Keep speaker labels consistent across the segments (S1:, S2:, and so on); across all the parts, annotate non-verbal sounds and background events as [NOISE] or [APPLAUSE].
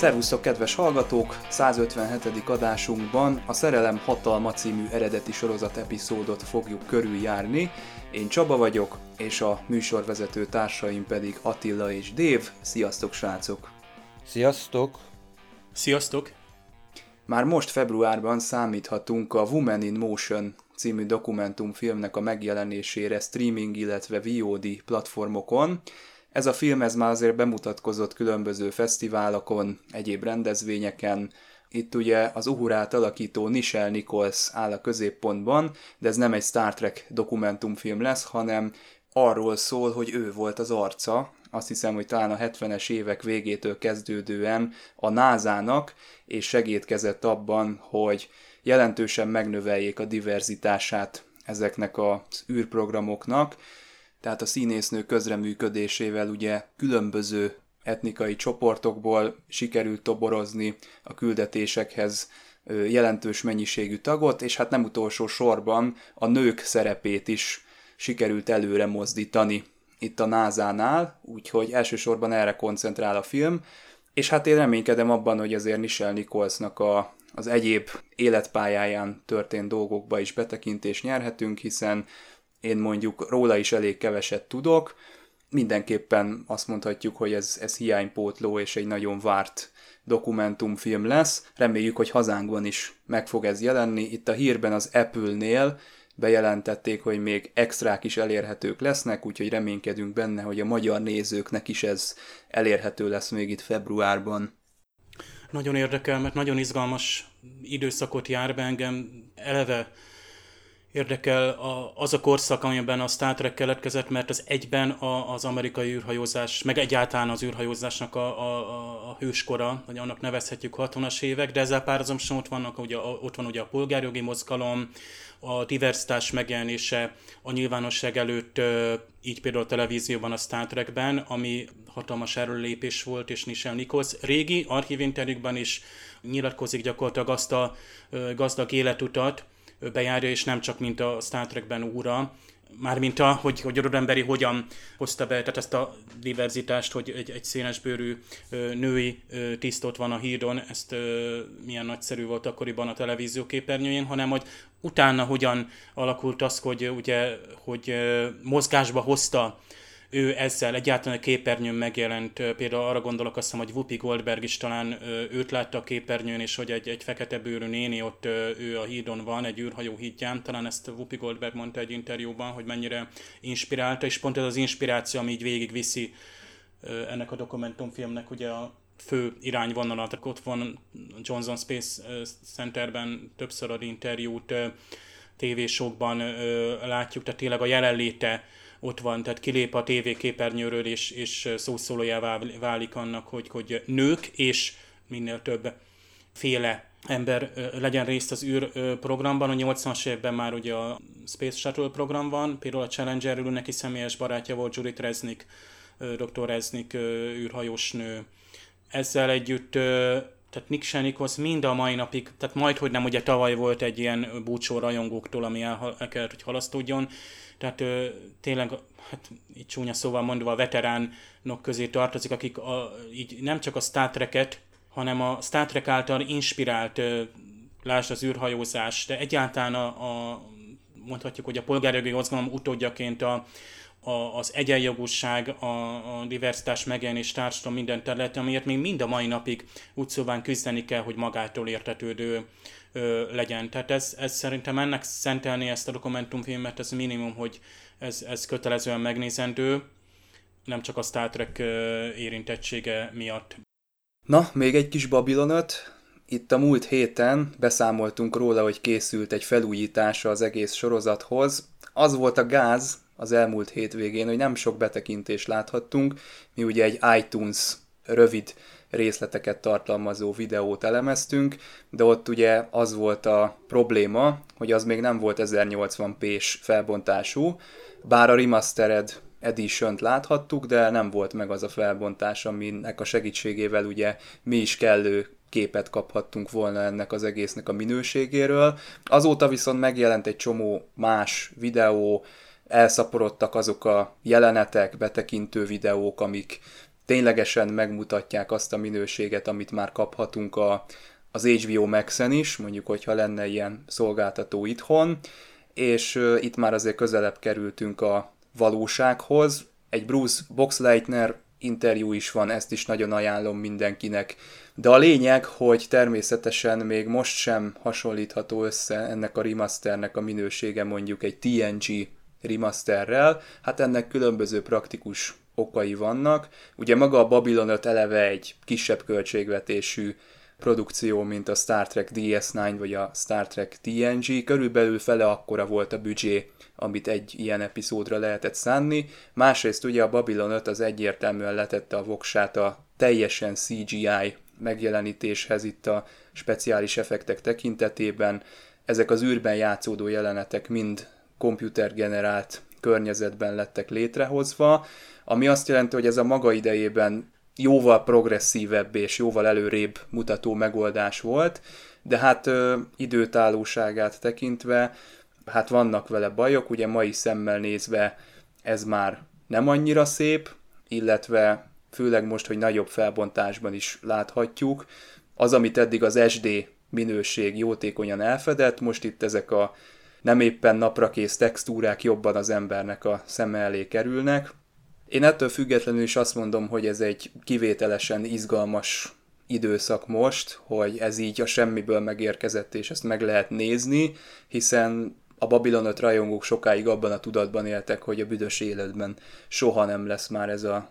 S1: Szervusztok, kedves hallgatók! 157. adásunkban a Szerelem Hatalma című eredeti sorozat epizódot fogjuk körüljárni. Én Csaba vagyok, és a műsorvezető társaim pedig Attila és Dév. Sziasztok, srácok!
S2: Sziasztok!
S3: Sziasztok!
S1: Már most februárban számíthatunk a Woman in Motion című dokumentumfilmnek a megjelenésére streaming, illetve VOD platformokon. Ez a film ez már azért bemutatkozott különböző fesztiválokon, egyéb rendezvényeken, itt ugye az Uhurát alakító Nichelle Nichols áll a középpontban, de ez nem egy Star Trek dokumentumfilm lesz, hanem arról szól, hogy ő volt az arca, azt hiszem, hogy talán a 70-es évek végétől kezdődően a NASA-nak, és segítkezett abban, hogy jelentősen megnöveljék a diverzitását ezeknek az űrprogramoknak, tehát a színésznő közreműködésével ugye különböző etnikai csoportokból sikerült toborozni a küldetésekhez jelentős mennyiségű tagot, és hát nem utolsó sorban a nők szerepét is sikerült előre mozdítani itt a NASA-nál, úgyhogy elsősorban erre koncentrál a film, és hát én reménykedem abban, hogy azért Nichelle Nicholsnak a, az egyéb életpályáján történt dolgokba is betekintést nyerhetünk, hiszen én mondjuk róla is elég keveset tudok, mindenképpen azt mondhatjuk, hogy ez, ez hiánypótló és egy nagyon várt dokumentumfilm lesz. Reméljük, hogy hazánkban is meg fog ez jelenni. Itt a hírben az Apple-nél bejelentették, hogy még extrák is elérhetők lesznek, úgyhogy reménykedünk benne, hogy a magyar nézőknek is ez elérhető lesz még itt februárban.
S3: Nagyon érdekel, mert nagyon izgalmas időszakot jár be engem. Eleve érdekel a, az a korszak, amiben a Star Trek keletkezett, mert az egyben a, az amerikai űrhajózás, meg egyáltalán az űrhajózásnak a, a, a hőskora, vagy annak nevezhetjük 60-as évek, de ezzel párhuzamosan ott, vannak, ugye, ott van ugye a polgárjogi mozgalom, a diversitás megjelenése a nyilvánosság előtt, így például a televízióban, a Star Trekben, ami hatalmas lépés volt, és Nichelle Nichols régi archívinterjúkban is nyilatkozik gyakorlatilag azt a gazdag életutat, bejárja, és nem csak mint a Star Trekben úra, mármint a, hogy, hogy Roddenberry hogyan hozta be, tehát ezt a diverzitást, hogy egy, egy szénesbőrű női tisztot van a hídon, ezt milyen nagyszerű volt akkoriban a televízió képernyőjén, hanem hogy utána hogyan alakult az, hogy ugye, hogy mozgásba hozta ő ezzel egyáltalán a képernyőn megjelent, például arra gondolok azt hiszem, hogy Whoopi Goldberg is talán őt látta a képernyőn, és hogy egy, egy fekete bőrű néni ott ő a hídon van, egy űrhajó hídján, talán ezt Whoopi Goldberg mondta egy interjúban, hogy mennyire inspirálta, és pont ez az inspiráció, ami így végigviszi ennek a dokumentumfilmnek ugye a fő irányvonalat, ott van Johnson Space Centerben többször ad interjút, tévésokban látjuk, tehát tényleg a jelenléte ott van, tehát kilép a TV képernyőről, és, és szószólójává válik annak, hogy, hogy nők és minél több féle ember legyen részt az űr programban. A 80-as években már ugye a Space Shuttle program van, például a Challenger-ről neki személyes barátja volt Judith Resnick, dr. Resnick űrhajós nő. Ezzel együtt tehát Nick Shenikos mind a mai napig, tehát majd, hogy nem, ugye tavaly volt egy ilyen búcsó rajongóktól, ami el, el kellett, hogy halasztódjon, tehát ö, tényleg, hát így csúnya szóval mondva a veteránok közé tartozik, akik a, így nem csak a Star Trek-et, hanem a Star Trek által inspirált, ö, lásd az űrhajózás, de egyáltalán a, a mondhatjuk, hogy a polgárjogi mozgalom utódjaként a, a, az egyenjogúság, a, a diversitás megjelenés társadalom minden területen, amiért még mind a mai napig úgy szóván küzdeni kell, hogy magától értetődő ö, legyen. Tehát ez, ez szerintem ennek szentelni ezt a dokumentumfilmet, ez minimum, hogy ez, ez kötelezően megnézendő, nem csak a Star Trek ö, érintettsége miatt.
S1: Na, még egy kis Babylon 5. Itt a múlt héten beszámoltunk róla, hogy készült egy felújítása az egész sorozathoz. Az volt a gáz az elmúlt hétvégén, hogy nem sok betekintést láthattunk. Mi ugye egy iTunes rövid részleteket tartalmazó videót elemeztünk, de ott ugye az volt a probléma, hogy az még nem volt 1080p-s felbontású, bár a remastered edition-t láthattuk, de nem volt meg az a felbontás, aminek a segítségével ugye mi is kellő képet kaphattunk volna ennek az egésznek a minőségéről. Azóta viszont megjelent egy csomó más videó, elszaporodtak azok a jelenetek, betekintő videók, amik ténylegesen megmutatják azt a minőséget, amit már kaphatunk a, az HBO Max-en is, mondjuk, hogyha lenne ilyen szolgáltató itthon, és uh, itt már azért közelebb kerültünk a valósághoz. Egy Bruce Boxleitner interjú is van, ezt is nagyon ajánlom mindenkinek. De a lényeg, hogy természetesen még most sem hasonlítható össze ennek a remasternek a minősége mondjuk egy TNG remasterrel, hát ennek különböző praktikus okai vannak. Ugye maga a Babylon 5 eleve egy kisebb költségvetésű produkció, mint a Star Trek DS9 vagy a Star Trek TNG, körülbelül fele akkora volt a büdzsé, amit egy ilyen epizódra lehetett szánni. Másrészt ugye a Babylon 5 az egyértelműen letette a voksát a teljesen CGI megjelenítéshez itt a speciális effektek tekintetében. Ezek az űrben játszódó jelenetek mind komputergenerált környezetben lettek létrehozva, ami azt jelenti, hogy ez a maga idejében jóval progresszívebb és jóval előrébb mutató megoldás volt, de hát ö, időtállóságát tekintve, hát vannak vele bajok, ugye mai szemmel nézve ez már nem annyira szép, illetve főleg most, hogy nagyobb felbontásban is láthatjuk, az, amit eddig az SD minőség jótékonyan elfedett, most itt ezek a nem éppen naprakész textúrák jobban az embernek a szeme elé kerülnek. Én ettől függetlenül is azt mondom, hogy ez egy kivételesen izgalmas időszak most, hogy ez így a semmiből megérkezett, és ezt meg lehet nézni, hiszen a Babylon 5 rajongók sokáig abban a tudatban éltek, hogy a büdös életben soha nem lesz már ez a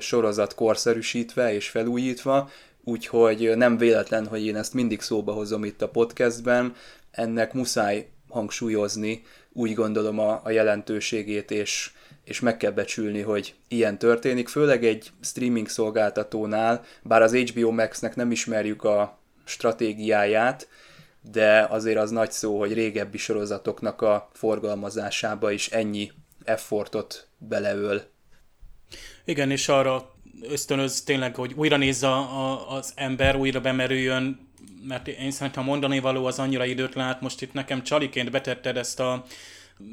S1: sorozat korszerűsítve és felújítva, úgyhogy nem véletlen, hogy én ezt mindig szóba hozom itt a podcastben, ennek muszáj hangsúlyozni, úgy gondolom a, a jelentőségét, és, és meg kell becsülni, hogy ilyen történik, főleg egy streaming szolgáltatónál, bár az HBO Max-nek nem ismerjük a stratégiáját, de azért az nagy szó, hogy régebbi sorozatoknak a forgalmazásába is ennyi effortot beleöl.
S3: Igen, és arra ösztönöz tényleg, hogy újra nézze a, az ember, újra bemerüljön mert én szerintem a mondani való az annyira időt lát, most itt nekem csaliként betetted ezt a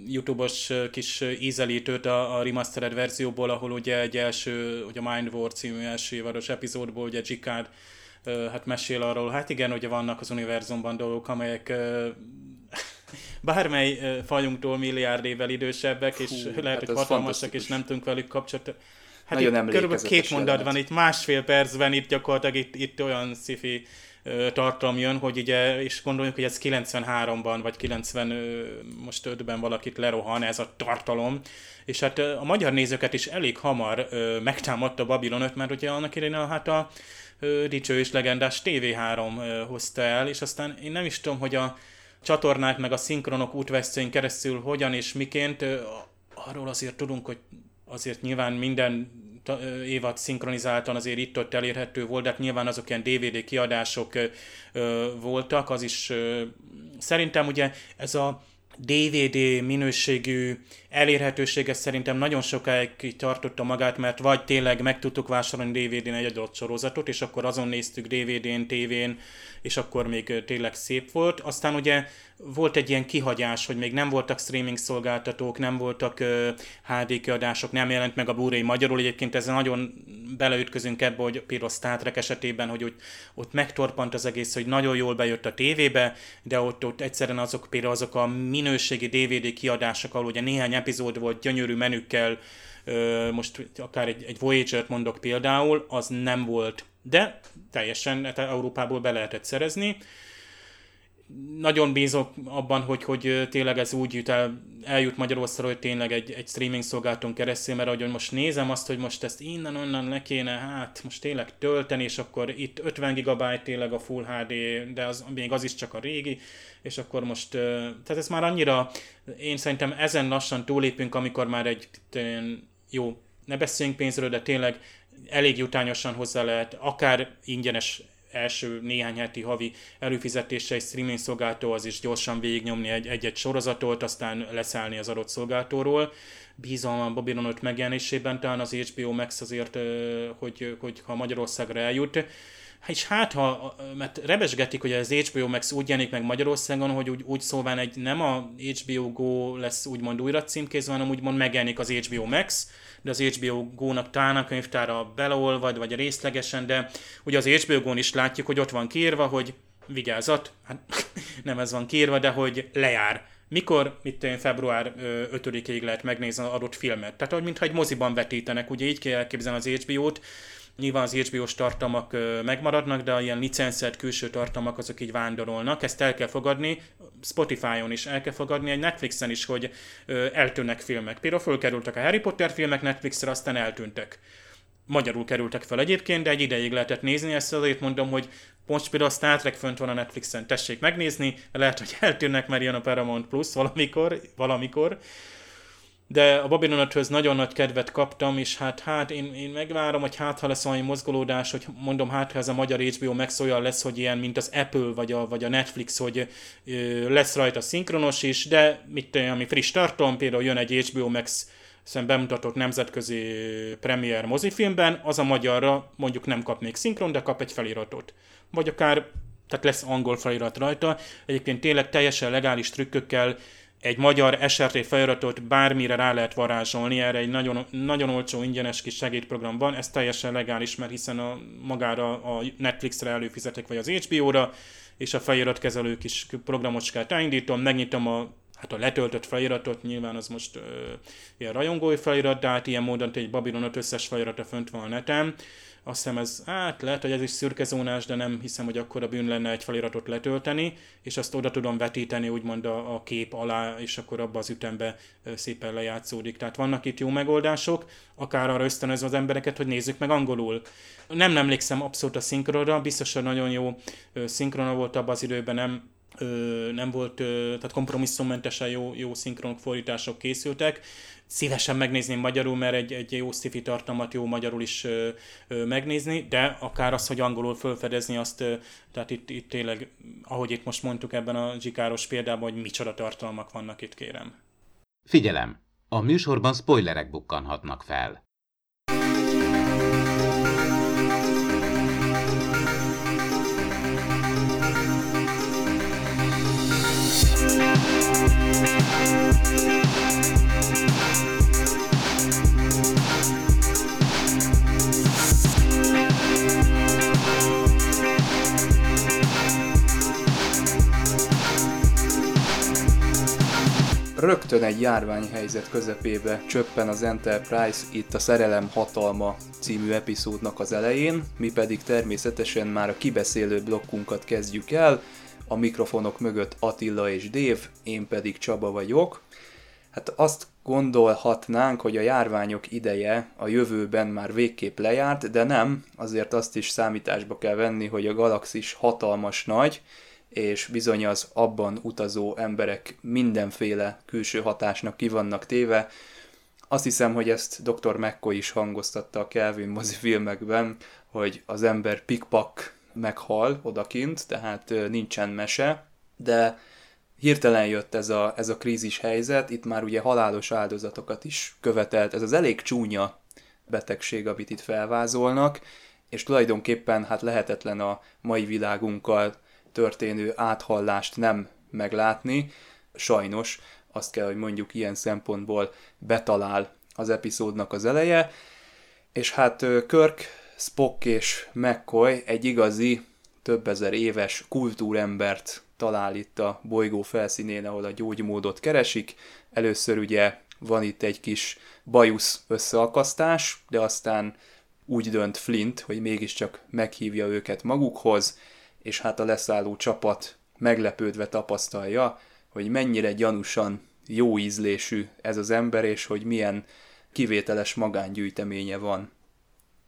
S3: YouTube-os kis ízelítőt a, a remastered verzióból, ahol ugye egy első, ugye a Mind War című első évados epizódból ugye Gicard hát mesél arról, hát igen, ugye vannak az univerzumban dolgok, amelyek [LAUGHS] bármely fajunktól milliárd évvel idősebbek, és Hú, lehet, hát hogy hatalmasak, és nem tudunk velük kapcsolatot. Hát Nagyon itt körülbelül két mondat van, itt másfél percben, itt gyakorlatilag itt, itt olyan sci tartalom jön, hogy ugye, és gondoljuk, hogy ez 93-ban, vagy 90, most 5-ben valakit lerohan ez a tartalom, és hát a magyar nézőket is elég hamar megtámadta Babylon 5, mert ugye annak idején hát a dicső és legendás TV3 hozta el, és aztán én nem is tudom, hogy a csatornák meg a szinkronok útvesztőink keresztül hogyan és miként, arról azért tudunk, hogy azért nyilván minden évad szinkronizáltan azért itt-ott elérhető volt, de hát nyilván azok ilyen DVD kiadások voltak, az is szerintem ugye ez a DVD minőségű elérhetősége szerintem nagyon sokáig tartotta magát, mert vagy tényleg meg tudtuk vásárolni DVD-n egy adott sorozatot, és akkor azon néztük DVD-n, tévén, és akkor még tényleg szép volt. Aztán ugye volt egy ilyen kihagyás, hogy még nem voltak streaming szolgáltatók, nem voltak uh, HD kiadások, nem jelent meg a blu magyarul. Egyébként ezzel nagyon beleütközünk ebbe, hogy például Star Trek esetében, hogy ott, ott megtorpant az egész, hogy nagyon jól bejött a tévébe, de ott, ott egyszerűen azok például azok a minőségi DVD kiadások, ahol ugye néhány epizód volt gyönyörű menükkel, uh, most akár egy, egy Voyager-t mondok például, az nem volt de teljesen hát Európából be lehetett szerezni. Nagyon bízok abban, hogy, hogy tényleg ez úgy jut el, eljut Magyarországra, hogy tényleg egy, egy streaming szolgáltatón keresztül, mert ahogy most nézem azt, hogy most ezt innen-onnan le kéne, hát most tényleg tölteni, és akkor itt 50 GB tényleg a Full HD, de az, még az is csak a régi, és akkor most, tehát ez már annyira, én szerintem ezen lassan túlépünk, amikor már egy jó ne beszéljünk pénzről, de tényleg elég jutányosan hozzá lehet, akár ingyenes első néhány heti havi előfizetése egy streaming szolgáltó, az is gyorsan végignyomni egy, egy-egy sorozatot, aztán leszállni az adott szolgáltóról. Bízom Babylon 5 megjelenésében, talán az HBO Max azért, hogy, hogy ha Magyarországra eljut, és hát ha, mert rebesgetik, hogy az HBO Max úgy jelenik meg Magyarországon, hogy úgy, úgy szóval egy nem a HBO Go lesz úgymond újra címkézve, hanem úgymond megjelenik az HBO Max, de az HBO Go-nak talán a könyvtára beleolvad, vagy részlegesen, de ugye az HBO Go-n is látjuk, hogy ott van kírva, hogy vigyázat, hát [LAUGHS] nem ez van kírva, de hogy lejár. Mikor, mit tudom, február 5-ig lehet megnézni az adott filmet. Tehát, hogy mintha egy moziban vetítenek, ugye így kell elképzelni az HBO-t, Nyilván az HBO-s tartalmak megmaradnak, de a ilyen licenszert külső tartalmak azok így vándorolnak. Ezt el kell fogadni, Spotify-on is el kell fogadni, egy Netflixen is, hogy eltűnnek filmek. Például fölkerültek a Harry Potter filmek Netflixre, aztán eltűntek. Magyarul kerültek fel egyébként, de egy ideig lehetett nézni, ezt azért mondom, hogy most például a Star Trek fönt van a Netflixen, tessék megnézni, lehet, hogy eltűnnek, mert jön a Paramount Plus valamikor, valamikor, de a Babylon nagyon nagy kedvet kaptam, és hát, hát én, én megvárom, hogy hát ha lesz valami mozgolódás, hogy mondom, hát ha ez a magyar HBO Max olyan lesz, hogy ilyen, mint az Apple vagy a, vagy a Netflix, hogy ö, lesz rajta szinkronos is, de mit ami friss tartom, például jön egy HBO Max szem bemutatott nemzetközi premier mozifilmben, az a magyarra mondjuk nem kap még szinkron, de kap egy feliratot. Vagy akár, tehát lesz angol felirat rajta. Egyébként tényleg teljesen legális trükkökkel egy magyar SRT feliratot bármire rá lehet varázsolni, erre egy nagyon, nagyon olcsó ingyenes kis segédprogram van, ez teljesen legális, mert hiszen a, magára a Netflixre előfizetek, vagy az HBO-ra, és a feliratkezelő kis programocskát elindítom, megnyitom a hát a letöltött feliratot, nyilván az most ö, ilyen rajongói felirat, de hát ilyen módon egy Babylon 5 összes felirata fönt van a neten, azt hiszem ez, hát lehet, hogy ez is szürkezónás, de nem hiszem, hogy akkor a bűn lenne egy feliratot letölteni, és azt oda tudom vetíteni úgymond a, a kép alá, és akkor abba az ütembe szépen lejátszódik. Tehát vannak itt jó megoldások, akár arra ösztönözve az embereket, hogy nézzük meg angolul. Nem emlékszem abszolút a szinkronra, biztos, hogy nagyon jó szinkrona volt abban az időben, nem nem volt, tehát kompromisszummentesen jó, jó szinkronok fordítások készültek, szívesen megnézném magyarul, mert egy, egy jó sci tartalmat jó magyarul is ö, ö, megnézni, de akár az, hogy angolul felfedezni azt, ö, tehát itt, itt tényleg, ahogy itt most mondtuk ebben a zsikáros példában, hogy micsoda tartalmak vannak itt, kérem.
S4: Figyelem! A műsorban spoilerek bukkanhatnak fel.
S1: Rögtön egy járványhelyzet közepébe csöppen az Enterprise itt a Szerelem Hatalma című epizódnak az elején, mi pedig természetesen már a kibeszélő blokkunkat kezdjük el, a mikrofonok mögött Attila és Dév, én pedig Csaba vagyok. Hát azt gondolhatnánk, hogy a járványok ideje a jövőben már végképp lejárt, de nem, azért azt is számításba kell venni, hogy a galaxis hatalmas nagy, és bizony az abban utazó emberek mindenféle külső hatásnak ki vannak téve. Azt hiszem, hogy ezt Dr. McCoy is hangoztatta a Kelvin mozifilmekben, hogy az ember pikpak meghal odakint, tehát nincsen mese, de hirtelen jött ez a, ez a krízis helyzet, itt már ugye halálos áldozatokat is követelt, ez az elég csúnya betegség, amit itt felvázolnak, és tulajdonképpen hát lehetetlen a mai világunkkal történő áthallást nem meglátni. Sajnos azt kell, hogy mondjuk ilyen szempontból betalál az epizódnak az eleje, és hát Kirk, Spock és McCoy egy igazi, több ezer éves kultúrembert talál itt a bolygó felszínén, ahol a gyógymódot keresik. Először ugye van itt egy kis bajusz összeakasztás, de aztán úgy dönt Flint, hogy mégiscsak meghívja őket magukhoz, és hát a leszálló csapat meglepődve tapasztalja, hogy mennyire gyanúsan jó ízlésű ez az ember, és hogy milyen kivételes magángyűjteménye van.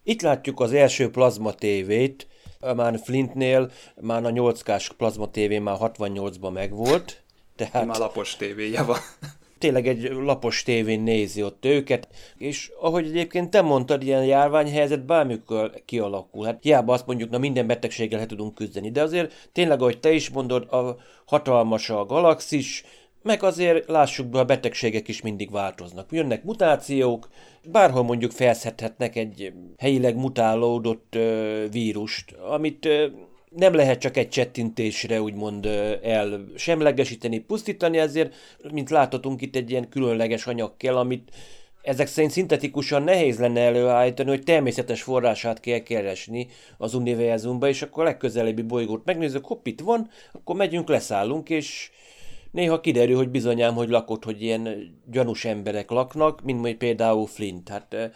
S2: Itt látjuk az első plazma tévét, már Flintnél, már a 8K-s plazma tévé már 68-ban megvolt.
S1: Tehát, már lapos tévéje van.
S2: Tényleg egy lapos tévén nézi ott őket, és ahogy egyébként te mondtad, ilyen járványhelyzet bármikor kialakul. Hát hiába azt mondjuk, na minden betegséggel le tudunk küzdeni, de azért tényleg, ahogy te is mondod, a hatalmas a galaxis, meg azért lássuk be, a betegségek is mindig változnak. Jönnek mutációk, bárhol mondjuk felszedhetnek egy helyileg mutálódott ö, vírust, amit ö, nem lehet csak egy csettintésre úgymond el semlegesíteni, pusztítani, ezért, mint láthatunk, itt egy ilyen különleges anyag kell, amit ezek szerint szintetikusan nehéz lenne előállítani, hogy természetes forrását kell keresni az univerzumba, és akkor a legközelebbi bolygót megnézzük, hopp, itt van, akkor megyünk, leszállunk, és néha kiderül, hogy bizonyám, hogy lakott, hogy ilyen gyanús emberek laknak, mint mondjuk például Flint. Hát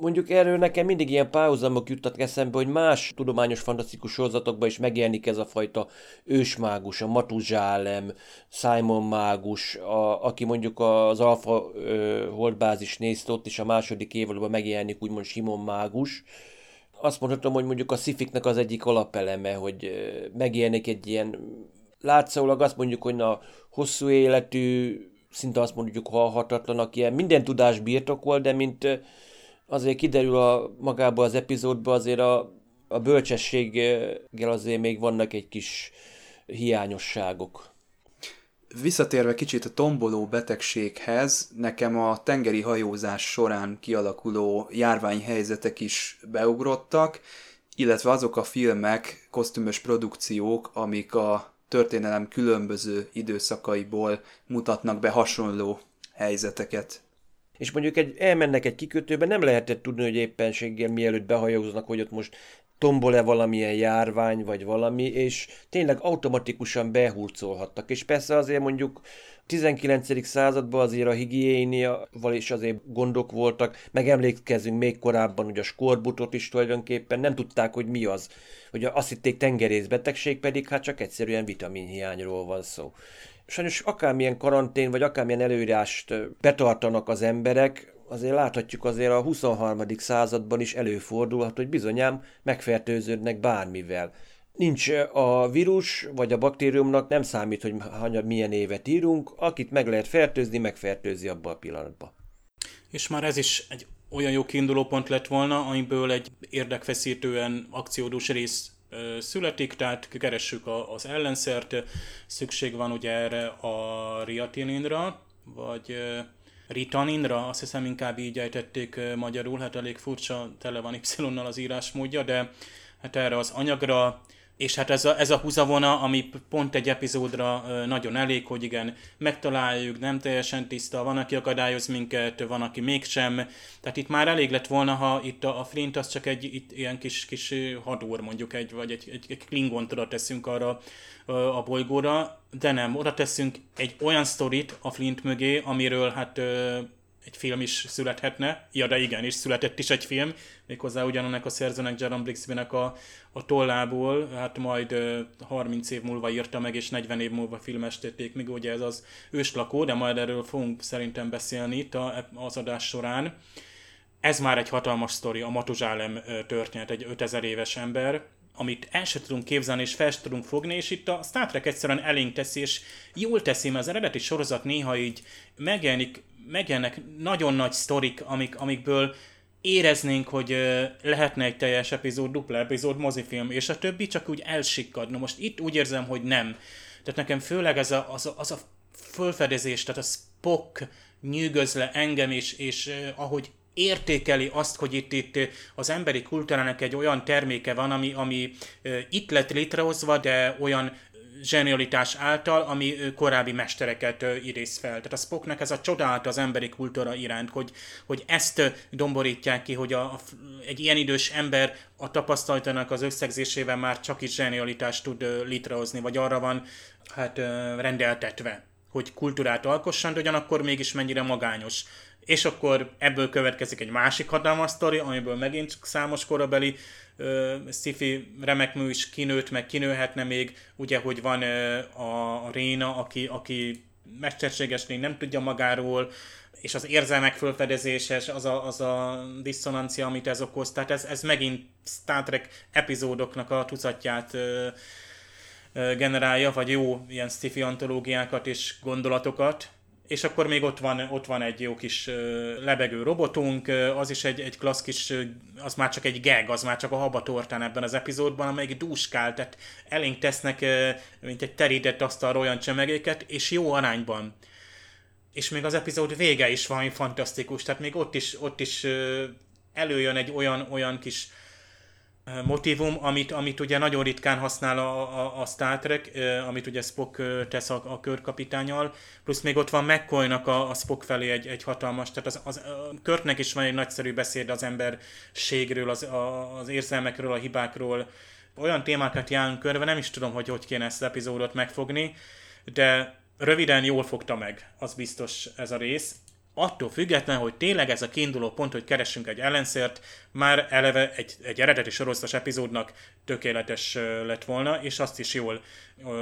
S2: mondjuk erről nekem mindig ilyen párhuzamok juttak eszembe, hogy más tudományos fantasztikus sorozatokban is megjelenik ez a fajta ősmágus, a Matuzsálem, Simon mágus, a, aki mondjuk az Alfa ö, holdbázis nézte ott, és a második évadban megjelenik úgymond Simon mágus. Azt mondhatom, hogy mondjuk a szifiknek az egyik alapeleme, hogy megjelenik egy ilyen látszólag azt mondjuk, hogy a hosszú életű, szinte azt mondjuk halhatatlanak, ilyen minden tudás birtokol, de mint azért kiderül a, magából az epizódban azért a, a bölcsességgel azért még vannak egy kis hiányosságok.
S1: Visszatérve kicsit a tomboló betegséghez, nekem a tengeri hajózás során kialakuló járványhelyzetek is beugrottak, illetve azok a filmek, kosztümös produkciók, amik a történelem különböző időszakaiból mutatnak be hasonló helyzeteket.
S2: És mondjuk egy, elmennek egy kikötőbe, nem lehetett tudni, hogy éppenséggel mielőtt behajóznak, hogy ott most tombol-e valamilyen járvány, vagy valami, és tényleg automatikusan behurcolhattak. És persze azért mondjuk 19. században azért a higiéniaval is azért gondok voltak, meg emlékezünk még korábban, hogy a skorbutot is tulajdonképpen nem tudták, hogy mi az. Hogy azt hitték tengerészbetegség, pedig hát csak egyszerűen vitaminhiányról van szó. Sajnos akármilyen karantén, vagy akármilyen előírást betartanak az emberek, azért láthatjuk azért a 23. században is előfordulhat, hogy bizonyám megfertőződnek bármivel. Nincs a vírus vagy a baktériumnak, nem számít, hogy milyen évet írunk, akit meg lehet fertőzni, megfertőzi abba a pillanatba.
S3: És már ez is egy olyan jó kiinduló pont lett volna, amiből egy érdekfeszítően akciódús rész születik, tehát keressük az ellenszert, szükség van ugye erre a riatininra, vagy ritaninra, azt hiszem inkább így ejtették magyarul, hát elég furcsa, tele van Y-nal az írásmódja, de hát erre az anyagra és hát ez a, ez a húzavona, ami pont egy epizódra nagyon elég, hogy igen, megtaláljuk, nem teljesen tiszta, van, aki akadályoz minket, van, aki mégsem. Tehát itt már elég lett volna, ha itt a, a Flint az csak egy itt ilyen kis, kis hadúr mondjuk, egy, vagy egy, egy, egy klingont oda teszünk arra a bolygóra, de nem, oda teszünk egy olyan sztorit a Flint mögé, amiről hát egy film is születhetne. Ja, de igen, és született is egy film, méghozzá ugyanannak a szerzőnek, Jaron Brixby-nek a, a tollából, hát majd 30 év múlva írta meg, és 40 év múlva filmestették, még ugye ez az őslakó, de majd erről fogunk szerintem beszélni itt az adás során. Ez már egy hatalmas sztori, a Matuzsálem történet, egy 5000 éves ember, amit el sem tudunk képzelni, és fel sem tudunk fogni, és itt a Star Trek egyszerűen elénk teszi, és jól teszi, mert az eredeti sorozat néha így megjelenik, megjelennek nagyon nagy sztorik, amik, amikből éreznénk, hogy lehetne egy teljes epizód, dupla epizód, mozifilm, és a többi csak úgy elsikkad. Na most itt úgy érzem, hogy nem. Tehát nekem főleg ez a, az, a, az a fölfedezés, tehát a Spock nyűgöz engem, és, és ahogy értékeli azt, hogy itt, itt az emberi kultúrának egy olyan terméke van, ami, ami itt lett létrehozva, de olyan zsenialitás által, ami korábbi mestereket idéz fel. Tehát a Spocknak ez a csodálat az emberi kultúra iránt, hogy, hogy ezt domborítják ki, hogy a, a, egy ilyen idős ember a tapasztalatának az összegzésével már csak is zsenialitást tud létrehozni, vagy arra van hát rendeltetve, hogy kultúrát alkosson, de ugyanakkor mégis mennyire magányos és akkor ebből következik egy másik hatalmas sztori, amiből megint számos korabeli sci-fi remekmű is kinőtt, meg kinőhetne még, ugye, hogy van a Réna, aki, aki mesterséges lény, nem tudja magáról, és az érzelmek fölfedezéses, az a, az a diszonancia, amit ez okoz, tehát ez, ez megint Star Trek epizódoknak a tucatját uh, generálja, vagy jó ilyen sci-fi antológiákat és gondolatokat, és akkor még ott van, ott van egy jó kis lebegő robotunk, az is egy, egy klassz kis, az már csak egy gag, az már csak a habatortán ebben az epizódban, amelyik dúskál, tehát elénk tesznek, mint egy terített asztalra olyan csemegéket, és jó arányban. És még az epizód vége is valami fantasztikus, tehát még ott is, ott is előjön egy olyan, olyan kis motivum, amit, amit ugye nagyon ritkán használ a, a, a Star Trek, amit ugye Spock tesz a, a körkapitányal, plusz még ott van McCoy-nak a, a Spock felé egy, egy hatalmas, tehát az, az, a Körtnek is van egy nagyszerű beszéd az emberségről, az, a, az érzelmekről, a hibákról, olyan témákat járunk körbe, nem is tudom, hogy hogy kéne ezt az epizódot megfogni, de röviden jól fogta meg, az biztos ez a rész attól független, hogy tényleg ez a kiinduló pont, hogy keressünk egy ellenszert, már eleve egy, egy eredeti sorozatos epizódnak tökéletes lett volna, és azt is jól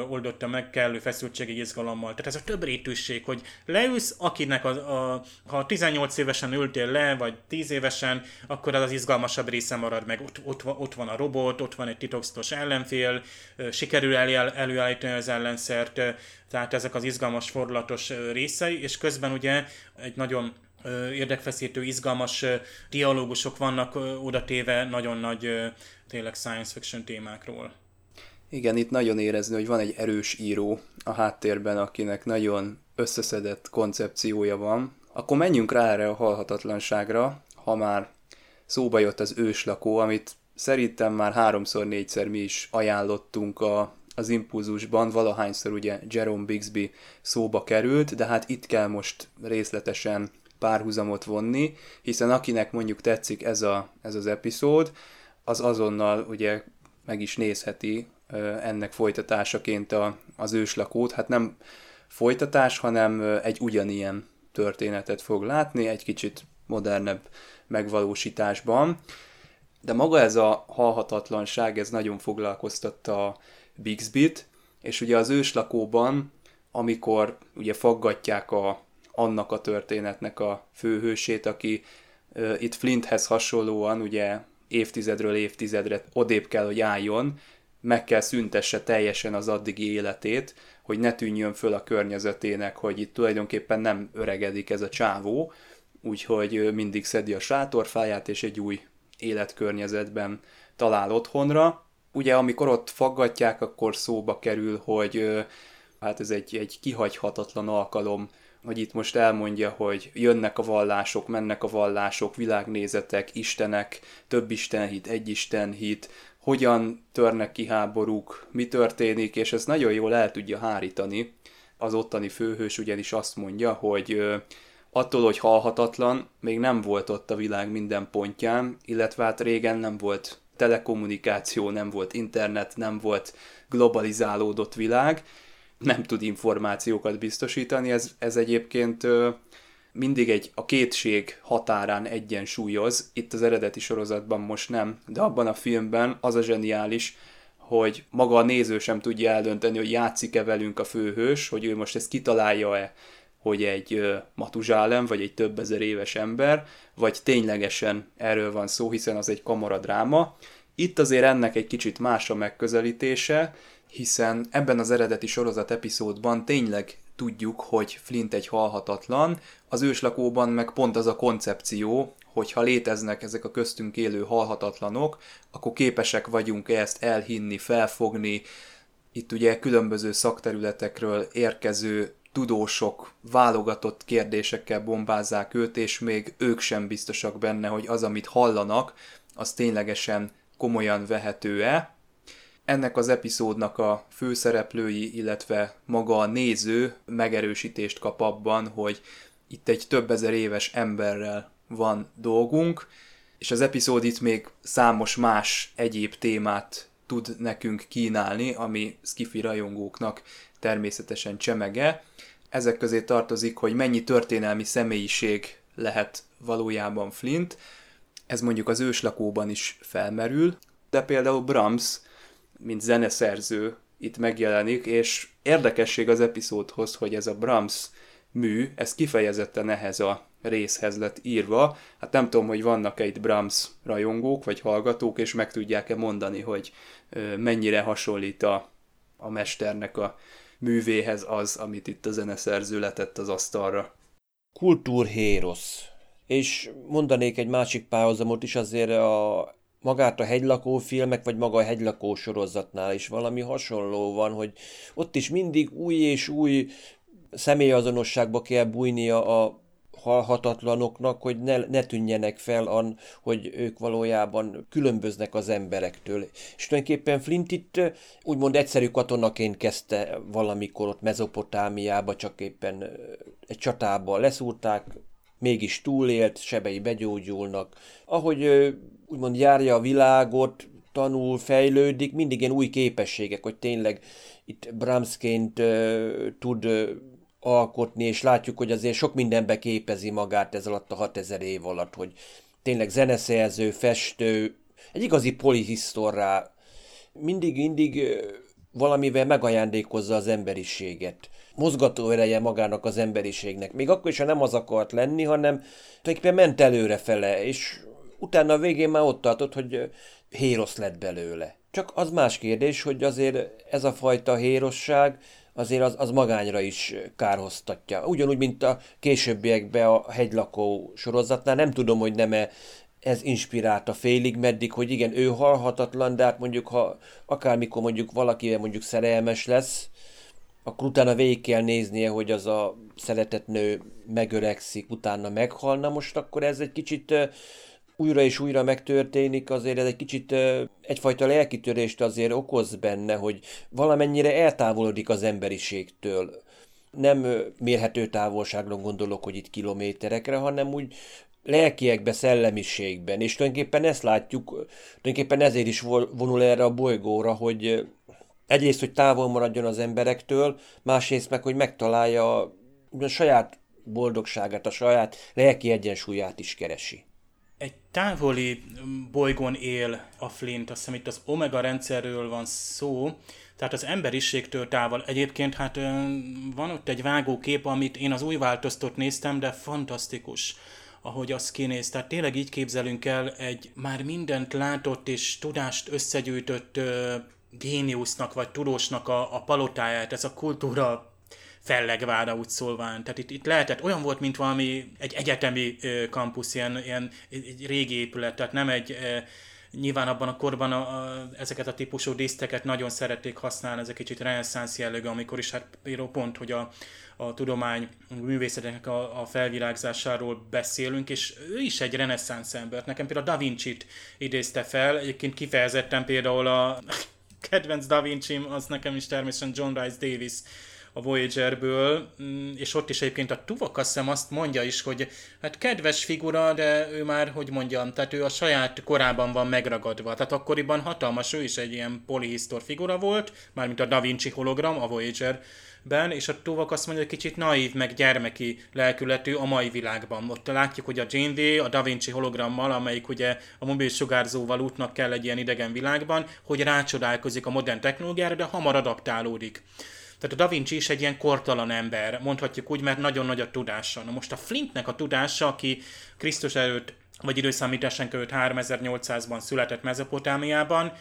S3: oldotta meg kellő feszültségi izgalommal. Tehát ez a több rétűség, hogy leülsz, akinek a, a, ha 18 évesen ültél le, vagy 10 évesen, akkor az az izgalmasabb része marad meg. Ott, ott, ott van a robot, ott van egy titokzatos ellenfél, sikerül elő, előállítani az ellenszert, tehát ezek az izgalmas, fordulatos részei, és közben ugye egy nagyon érdekfeszítő, izgalmas dialógusok vannak odatéve nagyon nagy tényleg science fiction témákról.
S1: Igen, itt nagyon érezni, hogy van egy erős író a háttérben, akinek nagyon összeszedett koncepciója van. Akkor menjünk rá erre a halhatatlanságra, ha már szóba jött az őslakó, amit szerintem már háromszor-négyszer mi is ajánlottunk a, az impulzusban, valahányszor ugye Jerome Bixby szóba került, de hát itt kell most részletesen párhuzamot vonni, hiszen akinek mondjuk tetszik ez, a, ez az epizód, az azonnal ugye meg is nézheti ennek folytatásaként a, az őslakót. Hát nem folytatás, hanem egy ugyanilyen történetet fog látni, egy kicsit modernebb megvalósításban. De maga ez a halhatatlanság, ez nagyon foglalkoztatta a Bixbit, és ugye az őslakóban, amikor ugye faggatják a, annak a történetnek a főhősét, aki itt Flinthez hasonlóan ugye évtizedről évtizedre odébb kell, hogy álljon, meg kell szüntesse teljesen az addigi életét, hogy ne tűnjön föl a környezetének, hogy itt tulajdonképpen nem öregedik ez a csávó, úgyhogy mindig szedi a sátorfáját, és egy új életkörnyezetben talál otthonra. Ugye amikor ott faggatják, akkor szóba kerül, hogy hát ez egy, egy kihagyhatatlan alkalom, hogy itt most elmondja, hogy jönnek a vallások, mennek a vallások, világnézetek, istenek, több istenhit, egy istenhit, hogyan törnek ki háborúk, mi történik, és ez nagyon jól el tudja hárítani. Az ottani főhős ugyanis azt mondja, hogy attól, hogy halhatatlan, még nem volt ott a világ minden pontján, illetve hát régen nem volt telekommunikáció, nem volt internet, nem volt globalizálódott világ, nem tud információkat biztosítani. Ez, ez egyébként mindig egy a kétség határán egyensúlyoz, itt az eredeti sorozatban most nem, de abban a filmben az a zseniális, hogy maga a néző sem tudja eldönteni, hogy játszik-e velünk a főhős, hogy ő most ezt kitalálja-e, hogy egy matuzsálem, vagy egy több ezer éves ember, vagy ténylegesen erről van szó, hiszen az egy kamaradráma. Itt azért ennek egy kicsit más a megközelítése, hiszen ebben az eredeti sorozat epizódban tényleg tudjuk, hogy Flint egy halhatatlan, az őslakóban meg pont az a koncepció, hogy ha léteznek ezek a köztünk élő halhatatlanok, akkor képesek vagyunk ezt elhinni, felfogni. Itt ugye különböző szakterületekről érkező tudósok válogatott kérdésekkel bombázzák őt, és még ők sem biztosak benne, hogy az, amit hallanak, az ténylegesen komolyan vehető-e. Ennek az epizódnak a főszereplői, illetve maga a néző megerősítést kap abban, hogy itt egy több ezer éves emberrel van dolgunk, és az epizód itt még számos más egyéb témát tud nekünk kínálni, ami skifi rajongóknak természetesen csemege. Ezek közé tartozik, hogy mennyi történelmi személyiség lehet valójában Flint. Ez mondjuk az őslakóban is felmerül, de például Brahms mint zeneszerző itt megjelenik, és érdekesség az epizódhoz, hogy ez a Brahms mű, ez kifejezetten ehhez a részhez lett írva. Hát nem tudom, hogy vannak-e itt Brahms rajongók vagy hallgatók, és meg tudják-e mondani, hogy mennyire hasonlít a, a mesternek a művéhez az, amit itt a zeneszerző letett az asztalra.
S2: Kultúrhérosz. És mondanék egy másik párhuzamot is azért a magát a hegylakó filmek, vagy maga a hegylakó sorozatnál is valami hasonló van, hogy ott is mindig új és új személyazonosságba kell bújnia a halhatatlanoknak, hogy ne, ne tűnjenek fel, an, hogy ők valójában különböznek az emberektől. És tulajdonképpen Flint itt úgymond egyszerű katonaként kezdte valamikor ott Mezopotámiába, csak éppen egy csatába leszúrták, mégis túlélt, sebei begyógyulnak. Ahogy úgymond járja a világot, tanul, fejlődik, mindig ilyen új képességek, hogy tényleg itt Brahmsként uh, tud uh, alkotni, és látjuk, hogy azért sok mindenbe képezi magát ez alatt a 6000 év alatt, hogy tényleg zeneszerző, festő, egy igazi polihisztorrá mindig, mindig valamivel megajándékozza az emberiséget. Mozgató ereje magának az emberiségnek. Még akkor is, ha nem az akart lenni, hanem tulajdonképpen ment előre fele, és utána a végén már ott tartott, hogy hérosz lett belőle. Csak az más kérdés, hogy azért ez a fajta hérosság azért az, az magányra is kárhoztatja. Ugyanúgy, mint a későbbiekben a hegylakó sorozatnál, nem tudom, hogy nem-e ez inspirálta félig meddig, hogy igen, ő halhatatlan, de hát mondjuk, ha akármikor mondjuk valakivel mondjuk szerelmes lesz, akkor utána végig kell néznie, hogy az a szeretett nő megöregszik, utána meghalna. Most akkor ez egy kicsit újra és újra megtörténik, azért ez egy kicsit egyfajta lelkitörést azért okoz benne, hogy valamennyire eltávolodik az emberiségtől. Nem mérhető távolságra gondolok, hogy itt kilométerekre, hanem úgy lelkiekbe, szellemiségben, és tulajdonképpen ezt látjuk, tulajdonképpen ezért is vonul erre a bolygóra, hogy egyrészt, hogy távol maradjon az emberektől, másrészt meg, hogy megtalálja a saját boldogságát, a saját lelki egyensúlyát is keresi
S3: egy távoli bolygón él a Flint, azt hiszem itt az Omega rendszerről van szó, tehát az emberiségtől távol. Egyébként hát van ott egy vágókép, amit én az új változtot néztem, de fantasztikus ahogy az kinéz. Tehát tényleg így képzelünk el egy már mindent látott és tudást összegyűjtött géniusznak vagy tudósnak a, a palotáját, ez a kultúra fellegvára úgy szólván. Tehát itt, itt lehetett, olyan volt, mint valami egy egyetemi kampusz, ilyen, ilyen egy régi épület, tehát nem egy, nyilván abban a korban a, a, ezeket a típusú díszteket nagyon szerették használni, ez egy kicsit reneszánsz jellegű, amikor is hát például pont, hogy a, a tudomány a művészeteknek a, a felvirágzásáról beszélünk, és ő is egy reneszánsz ember. Nekem például Da Vinci-t idézte fel, egyébként kifejezetten például a [LAUGHS] kedvenc Da vinci az nekem is természetesen John Rice Davis a Voyagerből, mm, és ott is egyébként a Tuvok azt hiszem azt mondja is, hogy hát kedves figura, de ő már, hogy mondjam, tehát ő a saját korában van megragadva. Tehát akkoriban hatalmas, ő is egy ilyen polihisztor figura volt, mármint a Da Vinci hologram, a Voyager ben, és a Tuvok azt mondja, hogy kicsit naív, meg gyermeki lelkületű a mai világban. Ott látjuk, hogy a Janeway a Da Vinci hologrammal, amelyik ugye a mobil sugárzóval útnak kell egy ilyen idegen világban, hogy rácsodálkozik a modern technológiára, de hamar adaptálódik. Tehát a Da Vinci is egy ilyen kortalan ember, mondhatjuk úgy, mert nagyon nagy a tudása. Na most a Flintnek a tudása, aki Krisztus előtt, vagy időszámításán előtt 3800-ban született Mezopotámiában,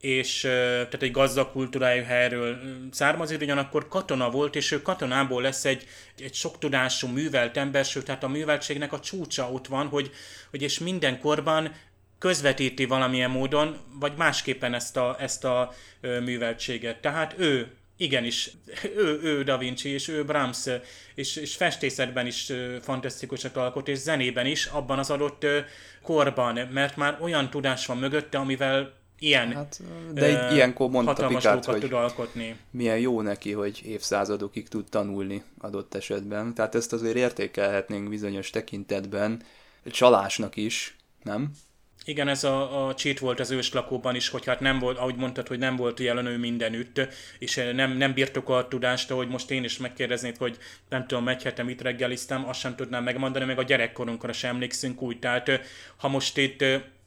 S3: és tehát egy gazdag kultúrájú helyről származik, ugyanakkor katona volt, és ő katonából lesz egy, egy sok tudású, művelt ember, sőt, tehát a műveltségnek a csúcsa ott van, hogy, hogy és mindenkorban közvetíti valamilyen módon, vagy másképpen ezt a, ezt a műveltséget. Tehát ő igenis, ő, ő Da Vinci, és ő Brahms, és, és festészetben is fantasztikusat alkot, és zenében is, abban az adott korban, mert már olyan tudás van mögötte, amivel ilyen hát,
S1: de egy, ilyenkor mondta Pikát, hogy
S3: tud alkotni.
S1: milyen jó neki, hogy évszázadokig tud tanulni adott esetben. Tehát ezt azért értékelhetnénk bizonyos tekintetben, csalásnak is, nem?
S3: Igen, ez a, a cheat volt az őslakóban is, hogy hát nem volt, ahogy mondtad, hogy nem volt jelenő mindenütt, és nem, nem a tudást, ahogy most én is megkérdeznéd, hogy nem tudom, egy hete mit reggeliztem, azt sem tudnám megmondani, meg a gyerekkorunkra sem emlékszünk úgy. Tehát ha most itt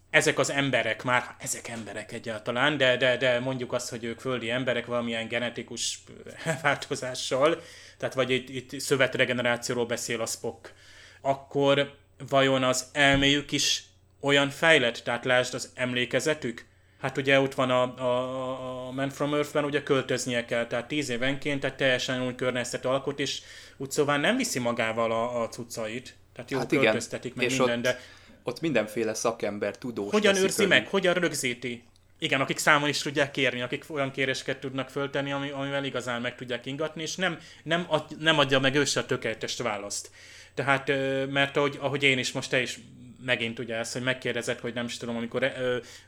S3: ezek az emberek, már ezek emberek egyáltalán, de, de, de mondjuk azt, hogy ők földi emberek valamilyen genetikus [LAUGHS] változással, tehát vagy itt, itt szövetregenerációról beszél a Spock, akkor vajon az elméjük is olyan fejlett, tehát lásd az emlékezetük, hát ugye ott van a, a, a Man from Earth-ben, ugye költöznie kell, tehát tíz évenként, tehát teljesen új környezetet alkot, és úgy szóval nem viszi magával a, a cuccait. Tehát jó, hát költöztetik igen. meg és minden,
S1: ott,
S3: de...
S1: Ott mindenféle szakember, tudós.
S3: Hogyan őrzi meg, hogyan rögzíti? Igen, akik számon is tudják kérni, akik olyan kéréseket tudnak föltenni, ami, amivel igazán meg tudják ingatni, és nem, nem, ad, nem adja meg ő a tökéletes választ. Tehát, mert ahogy, ahogy én is, most te is megint ugye ezt, hogy megkérdezett, hogy nem is tudom, amikor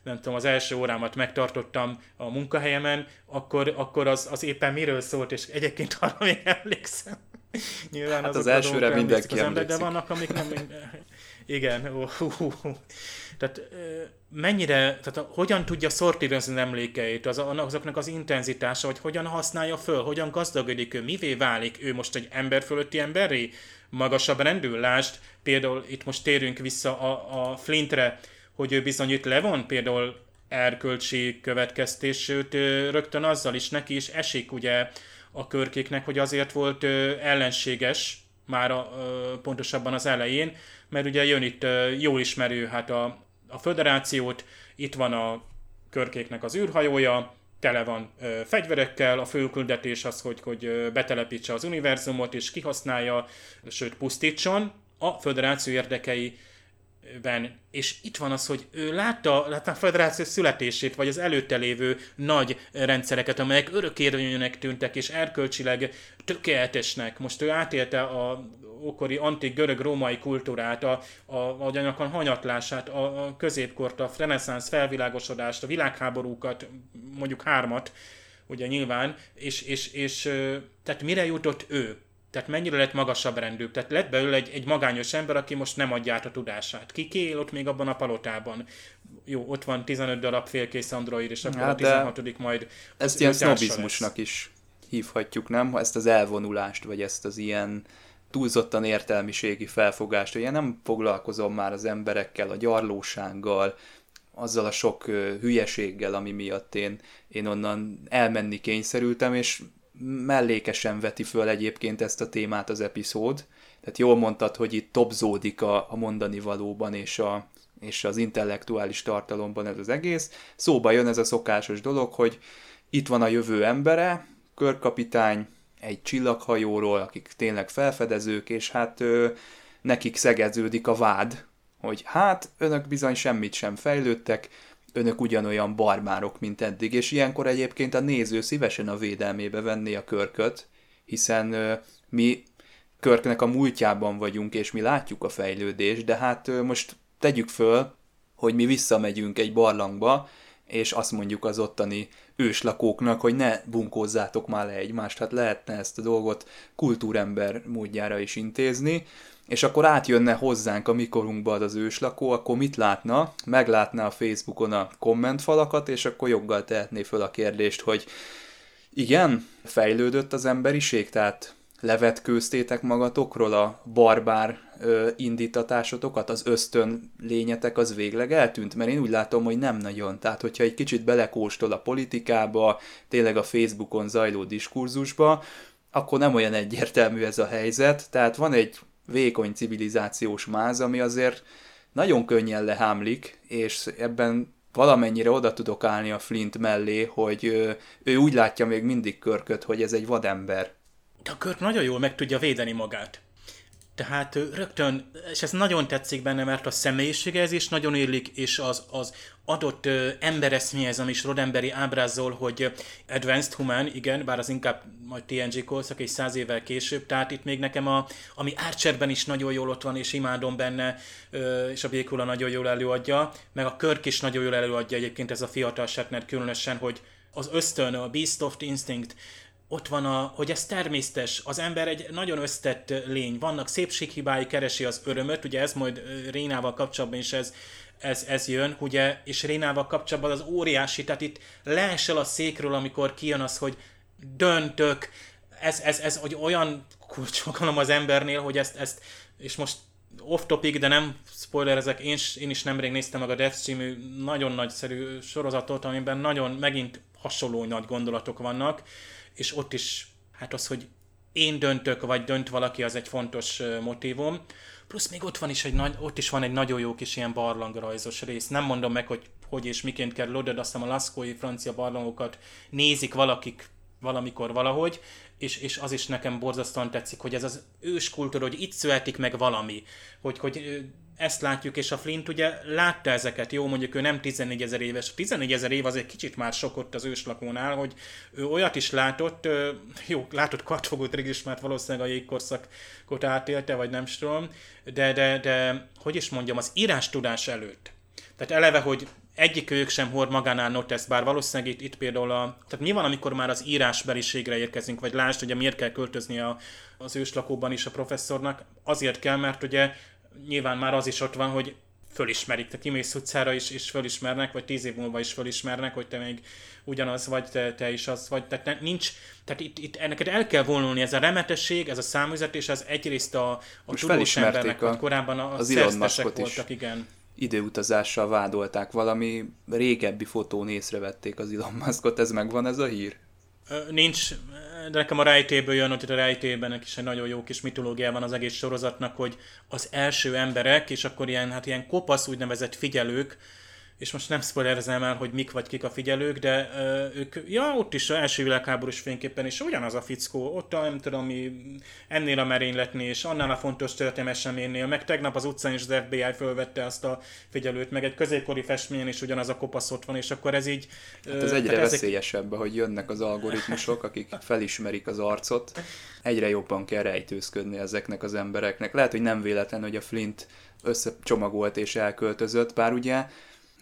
S3: nem tudom, az első órámat megtartottam a munkahelyemen, akkor, akkor az, az éppen miről szólt, és egyébként arra még [LAUGHS] emlékszem.
S1: Nyilván hát az elsőre mindenki az ember,
S3: de vannak, amik nem... [LAUGHS] Igen, uh, uh, uh. Tehát mennyire, tehát hogyan tudja szortírozni emlékeit, az, azoknak az intenzitása, vagy hogyan használja föl, hogyan gazdagodik ő, mivé válik ő most egy ember fölötti emberi, magasabb rendű, lásd, például itt most térünk vissza a, a Flintre, hogy ő bizony itt levon például erkölcsi következtés, sőt rögtön azzal is neki is esik ugye a körkéknek, hogy azért volt ellenséges, már a, pontosabban az elején, mert ugye jön itt jól ismerő hát a, a föderációt, itt van a körkéknek az űrhajója, tele van ö, fegyverekkel, a fő küldetés az, hogy, hogy betelepítse az univerzumot és kihasználja, sőt pusztítson. A föderáció érdekei ben, és itt van az, hogy ő látta, látta a federáció születését, vagy az előtte lévő nagy rendszereket, amelyek örökérvényűnek tűntek, és erkölcsileg tökéletesnek. Most ő átélte a okori antik görög-római kultúrát, a, a, a, a hanyatlását, a, a középkort, a reneszánsz felvilágosodást, a világháborúkat, mondjuk hármat, ugye nyilván, és, és, és tehát mire jutott ő? Tehát mennyire lett magasabb rendű? Tehát lett belőle egy, egy magányos ember, aki most nem adja át a tudását. Ki él ott még abban a palotában? Jó, ott van 15 darab félkész android, és akkor hát a 16 majd...
S1: Ezt ilyen sznobizmusnak is hívhatjuk, nem? Ezt az elvonulást, vagy ezt az ilyen túlzottan értelmiségi felfogást, hogy én nem foglalkozom már az emberekkel, a gyarlósággal, azzal a sok hülyeséggel, ami miatt én, én onnan elmenni kényszerültem, és mellékesen veti föl egyébként ezt a témát az epizód. Tehát jól mondtad, hogy itt topzódik a, a mondani valóban és, a, és az intellektuális tartalomban ez az egész. Szóba jön ez a szokásos dolog, hogy itt van a jövő embere, körkapitány, egy csillaghajóról, akik tényleg felfedezők, és hát ö, nekik szegeződik a vád, hogy hát önök bizony semmit sem fejlődtek, önök ugyanolyan barbárok, mint eddig, és ilyenkor egyébként a néző szívesen a védelmébe venné a körköt, hiszen ö, mi körknek a múltjában vagyunk, és mi látjuk a fejlődést, de hát ö, most tegyük föl, hogy mi visszamegyünk egy barlangba, és azt mondjuk az ottani őslakóknak, hogy ne bunkózzátok már le egymást, hát lehetne ezt a dolgot kultúrember módjára is intézni, és akkor átjönne hozzánk a mikorunkba az az őslakó, akkor mit látna? Meglátná a Facebookon a kommentfalakat, és akkor joggal tehetné föl a kérdést, hogy igen, fejlődött az emberiség, tehát levetkőztétek magatokról a barbár ö, indítatásotokat, az ösztön lényetek az végleg eltűnt? Mert én úgy látom, hogy nem nagyon. Tehát, hogyha egy kicsit belekóstol a politikába, tényleg a Facebookon zajló diskurzusba, akkor nem olyan egyértelmű ez a helyzet. Tehát van egy vékony civilizációs máz, ami azért nagyon könnyen lehámlik, és ebben valamennyire oda tudok állni a Flint mellé, hogy ő úgy látja még mindig körköt, hogy ez egy vadember.
S3: De a Körk nagyon jól meg tudja védeni magát. Tehát rögtön, és ez nagyon tetszik benne, mert a személyisége ez is nagyon élik, és az, az adott embereszméhez, ami is Rodemberi ábrázol, hogy Advanced Human, igen, bár az inkább majd TNG korszak és száz évvel később, tehát itt még nekem a, ami Archerben is nagyon jól ott van, és imádom benne, és a Békula nagyon jól előadja, meg a Körk is nagyon jól előadja egyébként ez a fiatal Shatner különösen, hogy az ösztön, a Beast of Instinct, ott van a, hogy ez természetes, az ember egy nagyon összetett lény, vannak szépséghibái, keresi az örömöt, ugye ez majd Rénával kapcsolatban is ez, ez, ez jön, ugye, és Rénával kapcsolatban az óriási, tehát itt leesel a székről, amikor kijön az, hogy döntök, ez, ez, ez hogy olyan kulcsokalom az embernél, hogy ezt, ezt és most off topic, de nem spoiler ezek, én, én is nemrég néztem meg a Death című nagyon nagyszerű sorozatot, amiben nagyon megint hasonló nagy gondolatok vannak, és ott is, hát az, hogy én döntök, vagy dönt valaki, az egy fontos motivum. Plusz még ott van is egy nagy, ott is van egy nagyon jó kis ilyen barlangrajzos rész. Nem mondom meg, hogy hogy és miként kerül oda, de aztán a laszkói francia barlangokat nézik valakik valamikor valahogy, és, és az is nekem borzasztóan tetszik, hogy ez az őskultúra, hogy itt születik meg valami, hogy, hogy ezt látjuk, és a Flint ugye látta ezeket, jó, mondjuk ő nem 14 ezer éves, a 14 ezer év az egy kicsit már sok az őslakónál, hogy ő olyat is látott, jó, látott kartfogót is, mert valószínűleg a jégkorszakot átélte, vagy nem tudom, de, de, de, hogy is mondjam, az írás tudás előtt. Tehát eleve, hogy egyik ők sem hord magánál notesz, bár valószínűleg itt, itt például a... Tehát mi van, amikor már az írásbeliségre érkezünk, vagy lásd, ugye miért kell költözni a, az őslakóban is a professzornak? Azért kell, mert ugye nyilván már az is ott van, hogy fölismerik, te kimész utcára is, és fölismernek, vagy tíz év múlva is fölismernek, hogy te még ugyanaz vagy, te, te is az vagy. Tehát nincs, tehát itt, itt ennek el kell vonulni, ez a remetesség, ez a számüzetés, az egyrészt a, a tudós embernek, a, vagy korábban a,
S1: az szerztesek voltak, igen időutazással vádolták, valami régebbi fotón észrevették az Elon Muskot, ez megvan ez a hír?
S3: Nincs, de nekem a rejtéből jön, hogy a rejtében is egy nagyon jó kis mitológia van az egész sorozatnak, hogy az első emberek, és akkor ilyen, hát ilyen kopasz úgynevezett figyelők, és most nem spoilerezem el, hogy mik vagy kik a figyelők, de ö, ők, ja, ott is az első világháborús fényképpen is ugyanaz a fickó, ott a, nem tudom, ami ennél a merényletnél, és annál a fontos történelmi eseménynél, meg tegnap az utcán is az FBI fölvette azt a figyelőt, meg egy középkori festményen is ugyanaz a kopasz ott van, és akkor ez így...
S1: Hát ez egyre veszélyesebb, ezek... hogy jönnek az algoritmusok, akik felismerik az arcot, egyre jobban kell rejtőzködni ezeknek az embereknek. Lehet, hogy nem véletlen, hogy a Flint összecsomagolt és elköltözött, bár ugye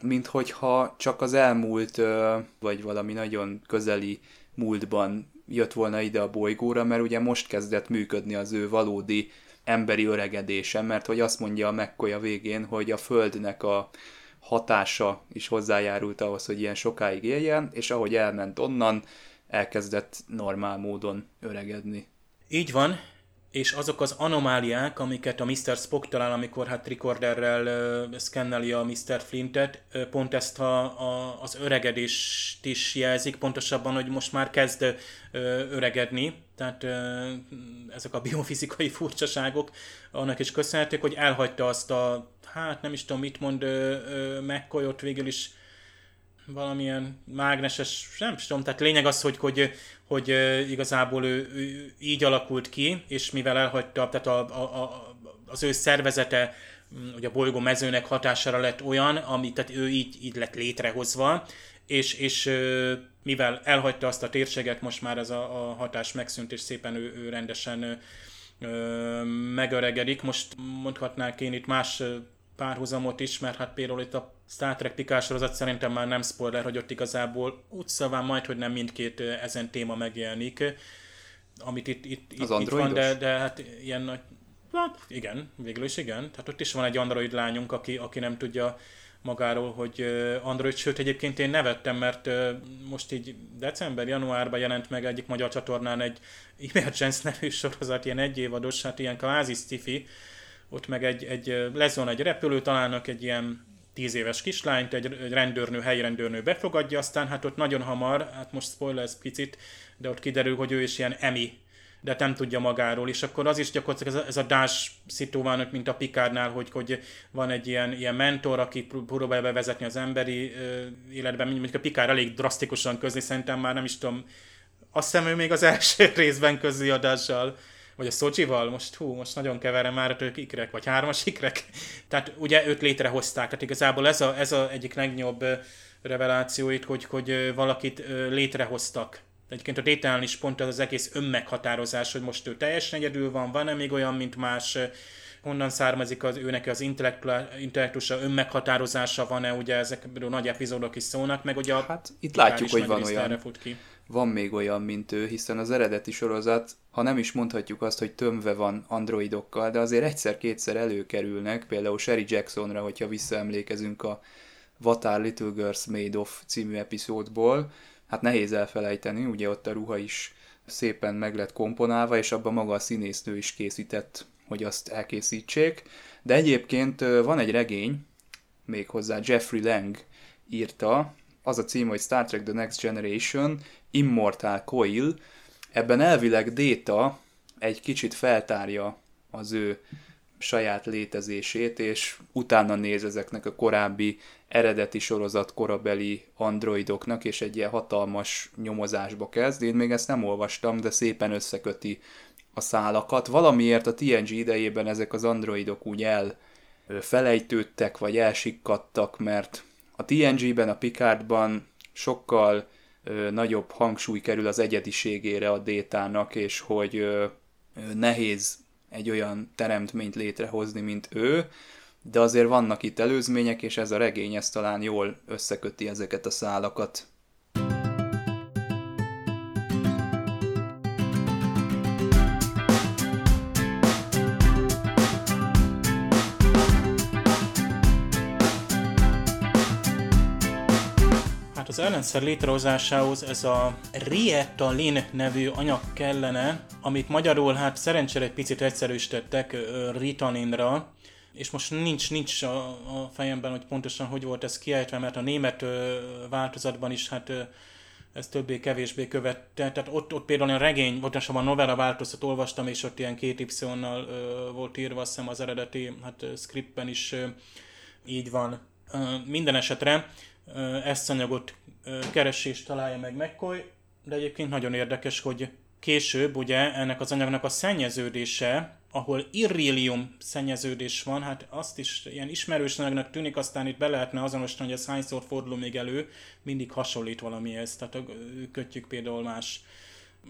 S1: mint hogyha csak az elmúlt, vagy valami nagyon közeli múltban jött volna ide a bolygóra, mert ugye most kezdett működni az ő valódi emberi öregedése, mert hogy azt mondja a McCoy a végén, hogy a Földnek a hatása is hozzájárult ahhoz, hogy ilyen sokáig éljen, és ahogy elment onnan, elkezdett normál módon öregedni.
S3: Így és azok az anomáliák, amiket a Mr. Spock talál, amikor hát recorderrel uh, szkenneli a Mr. Flintet, uh, pont ezt a, a, az öregedést is jelzik, pontosabban, hogy most már kezd uh, öregedni, tehát uh, ezek a biofizikai furcsaságok annak is köszönhetők, hogy elhagyta azt a, hát nem is tudom mit mond uh, McCoy ott végül is valamilyen mágneses, nem tudom, tehát lényeg az, hogy, hogy, hogy igazából ő, ő így alakult ki, és mivel elhagyta, tehát a, a, a, az ő szervezete ugye a bolygó mezőnek hatására lett olyan, ami, tehát ő így, így lett létrehozva, és, és mivel elhagyta azt a térséget, most már ez a, a hatás megszűnt, és szépen ő, ő rendesen megöregedik. Most mondhatnák én itt más párhuzamot is, mert hát például itt a Star Trek Picard sorozat szerintem már nem spoiler, hogy ott igazából úgy szaván majd, hogy nem mindkét ezen téma megjelenik, amit itt, itt, itt, itt van, de, de hát ilyen nagy, hát igen, végül is igen. Tehát ott is van egy android lányunk, aki, aki nem tudja magáról, hogy Android, sőt egyébként én nevettem, mert most így december-januárban jelent meg egyik magyar csatornán egy [LAUGHS] Emergence nevű sorozat, ilyen egyévados, hát ilyen kvázi sci ott meg egy, egy lesz egy repülő, találnak egy ilyen tíz éves kislányt, egy, rendőrnő, helyi rendőrnő befogadja, aztán hát ott nagyon hamar, hát most spoiler ez picit, de ott kiderül, hogy ő is ilyen emi, de nem tudja magáról, és akkor az is gyakorlatilag ez a, ez a Dash szitu van, mint a Pikárnál, hogy, hogy van egy ilyen, ilyen mentor, aki próbálja bevezetni az emberi ö, életben, mint a Pikár elég drasztikusan közli, szerintem már nem is tudom, azt hiszem ő még az első [LAUGHS] részben közli a Dash-sal, vagy a Szocsival, most hú, most nagyon keverem már, ők ikrek, vagy hármas ikrek. [LAUGHS] Tehát ugye őt létrehozták, tehát igazából ez a, ez a egyik legnagyobb revelációit, hogy, hogy valakit létrehoztak. Egyébként a détán is pont az, az egész önmeghatározás, hogy most ő teljesen egyedül van, van-e még olyan, mint más, honnan származik az őnek az intellektusa, önmeghatározása van-e, ugye ezek nagy epizódok is szólnak, meg ugye a
S1: Hát itt látjuk, hogy van olyan. Fut ki van még olyan, mint ő, hiszen az eredeti sorozat, ha nem is mondhatjuk azt, hogy tömve van androidokkal, de azért egyszer-kétszer előkerülnek, például Sherry Jacksonra, hogyha visszaemlékezünk a What Are Little Girls Made Of című epizódból, hát nehéz elfelejteni, ugye ott a ruha is szépen meg lett komponálva, és abban maga a színésznő is készített, hogy azt elkészítsék. De egyébként van egy regény, méghozzá Jeffrey Lang írta, az a cím, hogy Star Trek The Next Generation, Immortal Coil, ebben elvileg Data egy kicsit feltárja az ő saját létezését, és utána néz ezeknek a korábbi eredeti sorozat korabeli androidoknak, és egy ilyen hatalmas nyomozásba kezd. Én még ezt nem olvastam, de szépen összeköti a szálakat. Valamiért a TNG idejében ezek az androidok úgy el felejtődtek, vagy elsikkadtak, mert a TNG-ben, a Picardban sokkal nagyobb hangsúly kerül az egyediségére a détának, és hogy nehéz egy olyan teremtményt létrehozni, mint ő, de azért vannak itt előzmények, és ez a regény ez talán jól összeköti ezeket a szálakat.
S3: Az ellenszer létrehozásához ez a Rietalin nevű anyag kellene, amit magyarul hát szerencsére egy picit egyszerűsítettek Ritalinra, és most nincs, nincs a, a fejemben, hogy pontosan hogy volt ez kiejtve, mert a német változatban is hát ez többé-kevésbé követte. Tehát ott, ott például a regény, pontosabban a novella változat olvastam, és ott ilyen két Y-nal volt írva, azt az eredeti hát, scriptben is ö, így van. Ö, minden esetre ezt anyagot keresi és találja meg McCoy, de egyébként nagyon érdekes, hogy később ugye ennek az anyagnak a szennyeződése, ahol irrillium szennyeződés van, hát azt is ilyen ismerős anyagnak tűnik, aztán itt be lehetne azonosítani, hogy ez hányszor fordul még elő, mindig hasonlít valamihez, tehát kötjük például más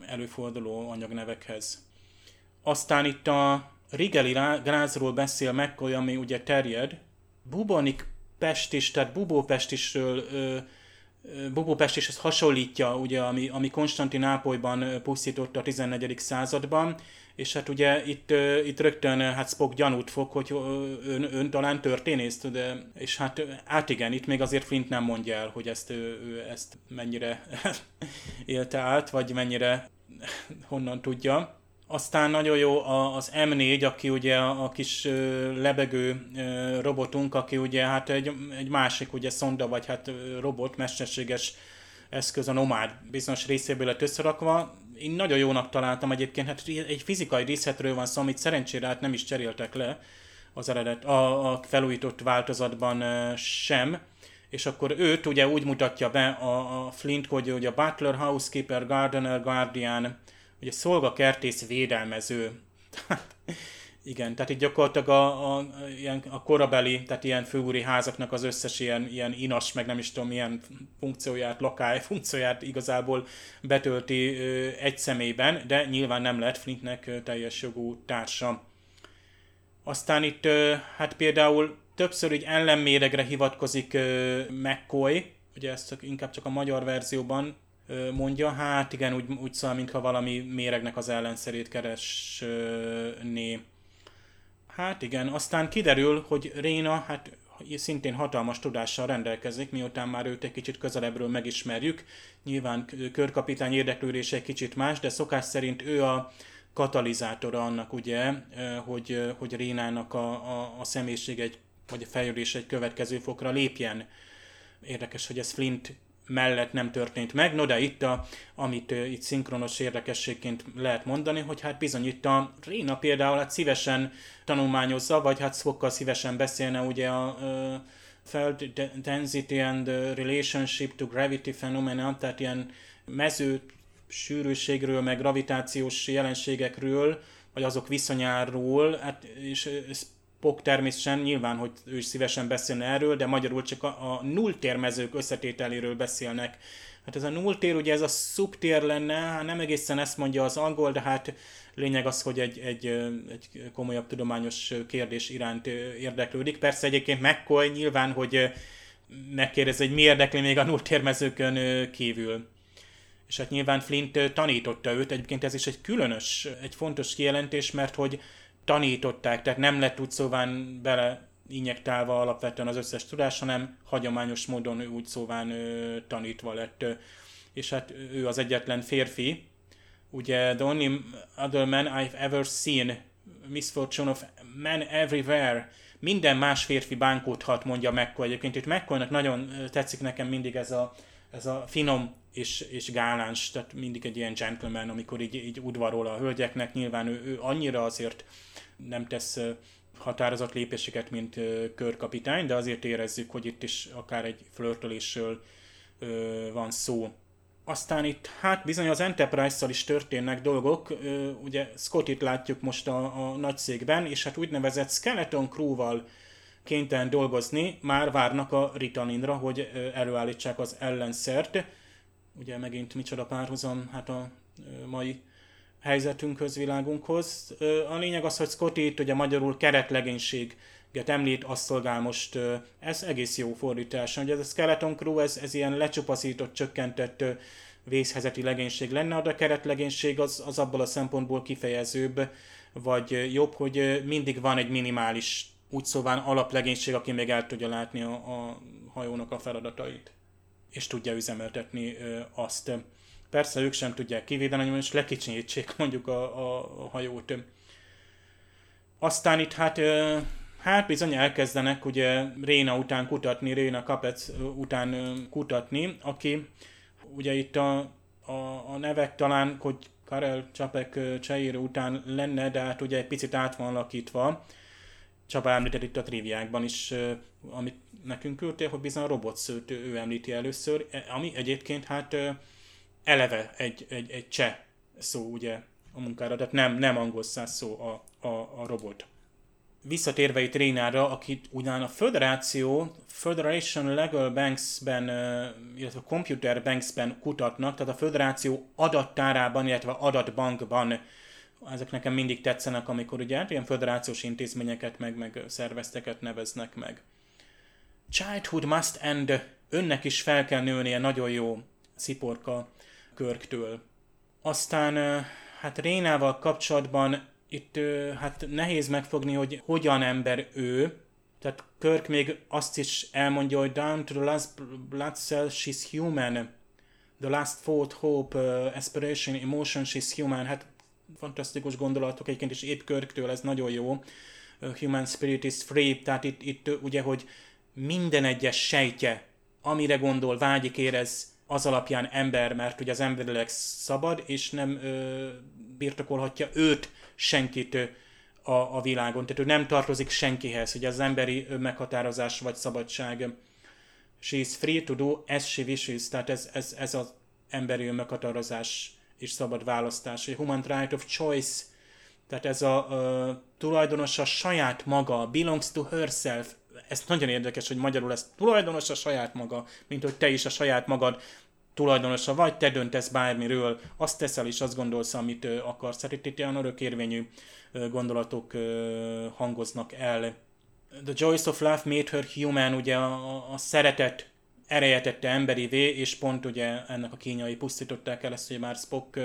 S3: előforduló anyagnevekhez. Aztán itt a Rigeli grázról beszél McCoy, ami ugye terjed, bubonik pestis, tehát bubópestisről ö, Bubópestishez hasonlítja, ugye, ami, ami Konstantinápolyban pusztította a 14. században, és hát ugye itt, itt rögtön hát Spock gyanút fog, hogy ön, ön talán történész, de, és hát hát igen, itt még azért Flint nem mondja el, hogy ezt, ő, ő ezt mennyire [LAUGHS] élte át, vagy mennyire [LAUGHS] honnan tudja. Aztán nagyon jó az M4, aki ugye a kis lebegő robotunk, aki ugye hát egy, egy másik ugye szonda, vagy hát robot, mesterséges eszköz, a Nomad bizonyos részéből lett összerakva. Én nagyon jónak találtam egyébként, hát egy fizikai részletről van szó, amit szerencsére hát nem is cseréltek le az eredet, a, a felújított változatban sem, és akkor őt ugye úgy mutatja be a, a Flint, hogy ugye a Butler, Housekeeper, Gardener, Guardian, ugye szolgakertész védelmező. [LAUGHS] Igen, tehát itt gyakorlatilag a, a, ilyen, a korabeli, tehát ilyen főúri házaknak az összes ilyen, ilyen inas, meg nem is tudom, milyen funkcióját, lakály [LAUGHS] funkcióját igazából betölti ö, egy személyben, de nyilván nem lett Flintnek ö, teljes jogú társa. Aztán itt ö, hát például többször így ellenméregre hivatkozik ö, McCoy, ugye ezt csak, inkább csak a magyar verzióban mondja, hát igen, úgy, úgy szól, mintha valami méregnek az ellenszerét keresné. Hát igen, aztán kiderül, hogy Réna, hát szintén hatalmas tudással rendelkezik, miután már őt egy kicsit közelebbről megismerjük. Nyilván körkapitány érdeklődése egy kicsit más, de szokás szerint ő a katalizátora annak, ugye, hogy, hogy Rénának a, a, a személyiség egy, vagy a fejlődés egy következő fokra lépjen. Érdekes, hogy ez Flint mellett nem történt meg. No de itt, a, amit itt szinkronos érdekességként lehet mondani, hogy hát bizony itt a Réna például hát szívesen tanulmányozza, vagy hát Spockkal szívesen beszélne ugye a uh, density and relationship to gravity phenomena, tehát ilyen mező sűrűségről, meg gravitációs jelenségekről, vagy azok viszonyáról, hát, és Pok természetesen nyilván, hogy ő is szívesen beszélne erről, de magyarul csak a, a nulltérmezők összetételéről beszélnek. Hát ez a nulltér, ugye ez a szubtér lenne, hát nem egészen ezt mondja az angol, de hát lényeg az, hogy egy, egy, egy komolyabb tudományos kérdés iránt érdeklődik. Persze egyébként McCoy nyilván, hogy megkérdez, hogy mi érdekli még a nulltérmezőkön kívül. És hát nyilván Flint tanította őt, egyébként ez is egy különös, egy fontos kijelentés, mert hogy tanították, tehát nem lett úgy szóván bele injektálva alapvetően az összes tudás, hanem hagyományos módon úgy szóván ö, tanítva lett. És hát ő az egyetlen férfi, ugye the only other man I've ever seen, misfortune of men everywhere, minden más férfi bánkódhat, mondja McCoy. Egyébként itt McCoynak nagyon tetszik nekem mindig ez a, ez a finom és, és gáláns, tehát mindig egy ilyen gentleman, amikor így, így udvarol a hölgyeknek, nyilván ő, ő annyira azért nem tesz határozott lépéseket, mint körkapitány, de azért érezzük, hogy itt is akár egy flörtölésről van szó. Aztán itt hát bizony az Enterprise-szal is történnek dolgok, ugye Scottit látjuk most a, a nagy székben, és hát úgynevezett Skeleton Crew-val kénytelen dolgozni, már várnak a Ritalinra, hogy előállítsák az ellenszert. Ugye megint micsoda párhuzam, hát a mai helyzetünkhöz, világunkhoz. A lényeg az, hogy Scotty itt ugye magyarul keretlegénységet említ, azt szolgál most, ez egész jó fordítás. Ugye ez a Skeleton Crew, ez, ez ilyen lecsupaszított, csökkentett vészhezeti legénység lenne, de a keretlegénység az, az abból a szempontból kifejezőbb, vagy jobb, hogy mindig van egy minimális, úgy szóval alaplegénység, aki még el tudja látni a, a hajónak a feladatait, és tudja üzemeltetni azt. Persze ők sem tudják kivédeni, hogy most lekicsinyítsék [LAUGHS] mondjuk a, a, hajót. Aztán itt hát, hát bizony elkezdenek ugye Réna után kutatni, Réna Kapec után kutatni, aki ugye itt a, a, a nevek talán, hogy Karel Csapek Cseírő után lenne, de hát ugye egy picit át van alakítva. Csaba említett itt a triviákban is, amit nekünk küldtél, hogy bizony a robotszőt ő említi először, e, ami egyébként hát eleve egy, egy, egy cseh szó ugye a munkára, tehát nem, nem angol száz szó a, a, a robot. Visszatérve itt Rénára, akit ugyan a Föderáció, Federation Legal Banks-ben, illetve Computer Banks-ben kutatnak, tehát a Föderáció adattárában, illetve adatbankban ezek nekem mindig tetszenek, amikor ugye hát ilyen föderációs intézményeket, meg, meg szervezteket neveznek meg. Childhood must end, önnek is fel kell nőnie, nagyon jó sziporka Körktől. Aztán hát Rénával kapcsolatban itt hát nehéz megfogni, hogy hogyan ember ő, tehát Körk még azt is elmondja, hogy down to the last blood cell she's human, the last thought, hope, uh, aspiration, emotion she's human, hát fantasztikus gondolatok, egyébként is épp Körktől ez nagyon jó, uh, human spirit is free, tehát itt, itt ugye, hogy minden egyes sejtje, amire gondol, vágyik, érez, az alapján ember, mert ugye az emberileg szabad, és nem ö, birtokolhatja őt senkit ö, a, a világon. Tehát ő nem tartozik senkihez, hogy az emberi meghatározás vagy szabadság. She is free to do as she wishes, tehát ez, ez, ez az emberi meghatározás és szabad választás. A human right of choice, tehát ez a ö, tulajdonos saját maga, belongs to herself, ez nagyon érdekes, hogy magyarul ez tulajdonos a saját maga, mint hogy te is a saját magad tulajdonosa vagy, te döntesz bármiről, azt teszel és azt gondolsz, amit akarsz. Hát itt, olyan örökérvényű gondolatok hangoznak el. The Joys of Love made her human, ugye a, a szeretet ereje tette emberivé, és pont ugye ennek a kínjai pusztították el ezt, hogy már Spock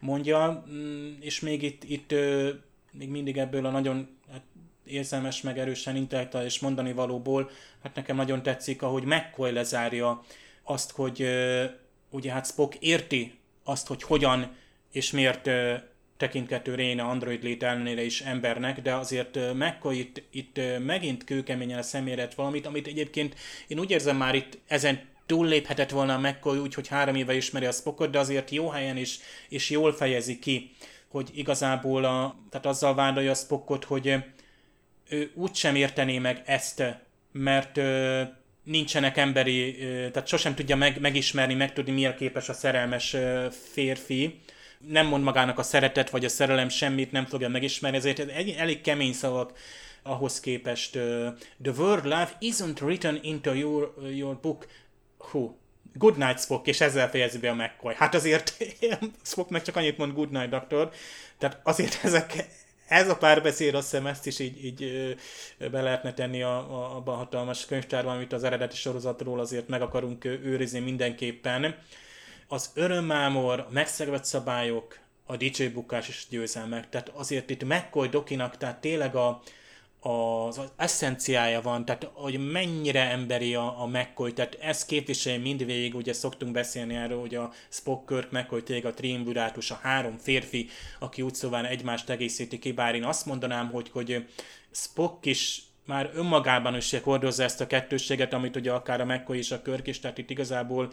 S3: mondja, mm, és még itt, itt még mindig ebből a nagyon hát, érzelmes, meg erősen intellektuális mondani valóból, hát nekem nagyon tetszik, ahogy McCoy lezárja azt, hogy ugye hát Spock érti azt, hogy hogyan és miért tekinthető Réna android lét ellenére is embernek, de azért McCoy itt, itt megint kőkeményen a személyre valamit, amit egyébként én úgy érzem már itt ezen túlléphetett volna a McCoy úgy, hogy három éve ismeri a Spockot, de azért jó helyen is, és jól fejezi ki, hogy igazából a, tehát azzal vádolja a Spockot, hogy ő úgysem értené meg ezt, mert nincsenek emberi, tehát sosem tudja meg, megismerni, megtudni, milyen képes a szerelmes férfi. Nem mond magának a szeretet vagy a szerelem semmit, nem fogja megismerni, ezért egy, elég kemény szavak ahhoz képest. The word love isn't written into your, your book. Hú, Good night Spock, és ezzel fejezi be a McCoy. Hát azért [LAUGHS] Spock meg csak annyit mond Good night Doctor, tehát azért [LAUGHS] ezek, ez a párbeszéd, azt hiszem ezt is így, így be lehetne tenni a, a, a hatalmas könyvtárban, amit az eredeti sorozatról azért meg akarunk őrizni mindenképpen. Az örömmámor, a megszegvett szabályok, a dicsőbukás és győzelmek. Tehát azért itt McCoy Dokinak, tehát tényleg a, az, az eszenciája van, tehát hogy mennyire emberi a, a McCoy, tehát ez képviselje mindvégig, ugye szoktunk beszélni erről, hogy a Spock, Kirk, McCoy tényleg a triumvirátus, a három férfi, aki úgy szóval egymást egészíti ki, bár én azt mondanám, hogy, hogy Spock is már önmagában is hordozza ezt a kettősséget, amit ugye akár a McCoy és a Körk is, tehát itt igazából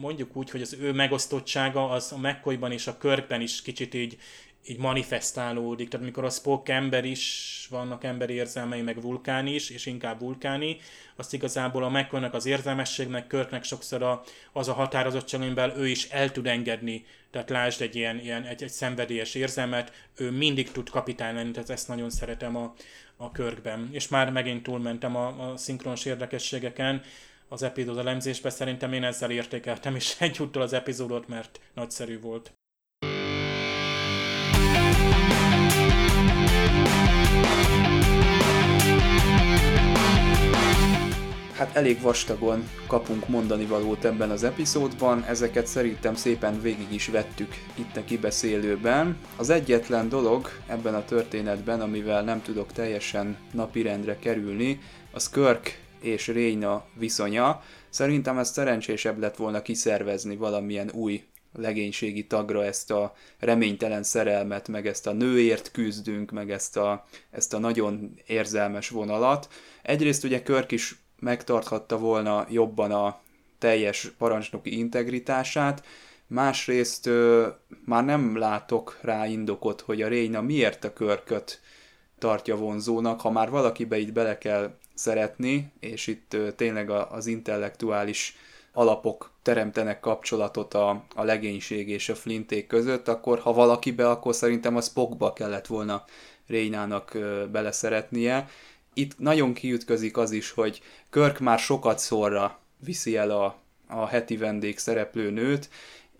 S3: mondjuk úgy, hogy az ő megosztottsága az a McCoyban és a Körkben is kicsit így így manifestálódik. Tehát amikor a Spock ember is, vannak emberi érzelmei, meg vulkán is, és inkább vulkáni, azt igazából a megvannak az érzelmességnek, Körknek sokszor a, az a határozottság, amiben ő is el tud engedni. Tehát lásd egy ilyen, ilyen egy, egy szenvedélyes érzelmet, ő mindig tud kapitány lenni, tehát ezt nagyon szeretem a, a körkben. És már megint túlmentem a, a szinkronos érdekességeken, az epizód elemzésbe, szerintem én ezzel értékeltem is egyúttal az epizódot, mert nagyszerű volt.
S1: Hát elég vastagon kapunk mondani valót ebben az epizódban, ezeket szerintem szépen végig is vettük itt a kibeszélőben. Az egyetlen dolog ebben a történetben, amivel nem tudok teljesen napirendre kerülni, az Körk és Réna viszonya. Szerintem ez szerencsésebb lett volna kiszervezni valamilyen új legénységi tagra ezt a reménytelen szerelmet, meg ezt a nőért küzdünk, meg ezt a, ezt a nagyon érzelmes vonalat. Egyrészt ugye Körk is megtarthatta volna jobban a teljes parancsnoki integritását, másrészt ö, már nem látok rá indokot, hogy a Réna miért a körköt tartja vonzónak, ha már valakibe itt bele kell szeretni, és itt ö, tényleg a, az intellektuális alapok teremtenek kapcsolatot a, a legénység és a flinték között, akkor ha valakibe, akkor szerintem a Spockba kellett volna Rénának beleszeretnie, itt nagyon kiütközik az is, hogy Körk már sokat szorra viszi el a, a heti vendég szereplő nőt,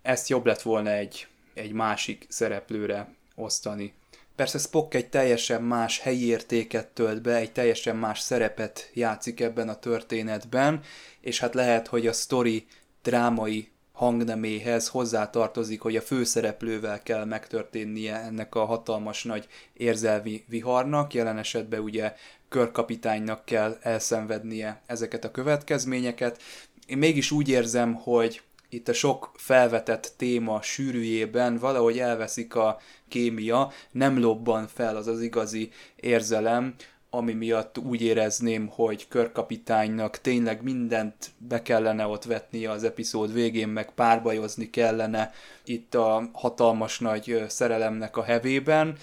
S1: ezt jobb lett volna egy, egy másik szereplőre osztani. Persze Spock egy teljesen más helyi értéket tölt be, egy teljesen más szerepet játszik ebben a történetben, és hát lehet, hogy a sztori drámai hangneméhez hozzátartozik, hogy a főszereplővel kell megtörténnie ennek a hatalmas nagy érzelmi viharnak, jelen esetben ugye körkapitánynak kell elszenvednie ezeket a következményeket. Én mégis úgy érzem, hogy itt a sok felvetett téma sűrűjében valahogy elveszik a kémia, nem lobban fel az az igazi érzelem, ami miatt úgy érezném, hogy körkapitánynak tényleg mindent be kellene ott vetnie az epizód végén, meg párbajozni kellene itt a hatalmas nagy szerelemnek a hevében.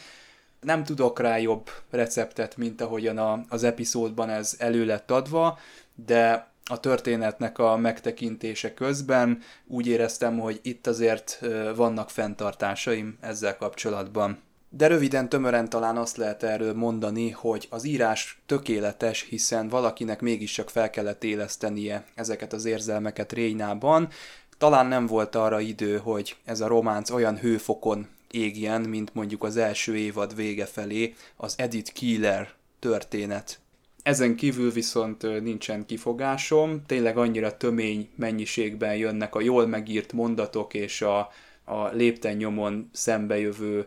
S1: Nem tudok rá jobb receptet, mint ahogyan a, az epizódban ez elő lett adva, de a történetnek a megtekintése közben úgy éreztem, hogy itt azért vannak fenntartásaim ezzel kapcsolatban. De röviden, tömören talán azt lehet erről mondani, hogy az írás tökéletes, hiszen valakinek mégiscsak fel kellett élesztenie ezeket az érzelmeket Rényában. Talán nem volt arra idő, hogy ez a románc olyan hőfokon égjen, mint mondjuk az első évad vége felé az Edith Keeler történet. Ezen kívül viszont nincsen kifogásom, tényleg annyira tömény mennyiségben jönnek a jól megírt mondatok és a, a lépten nyomon szembejövő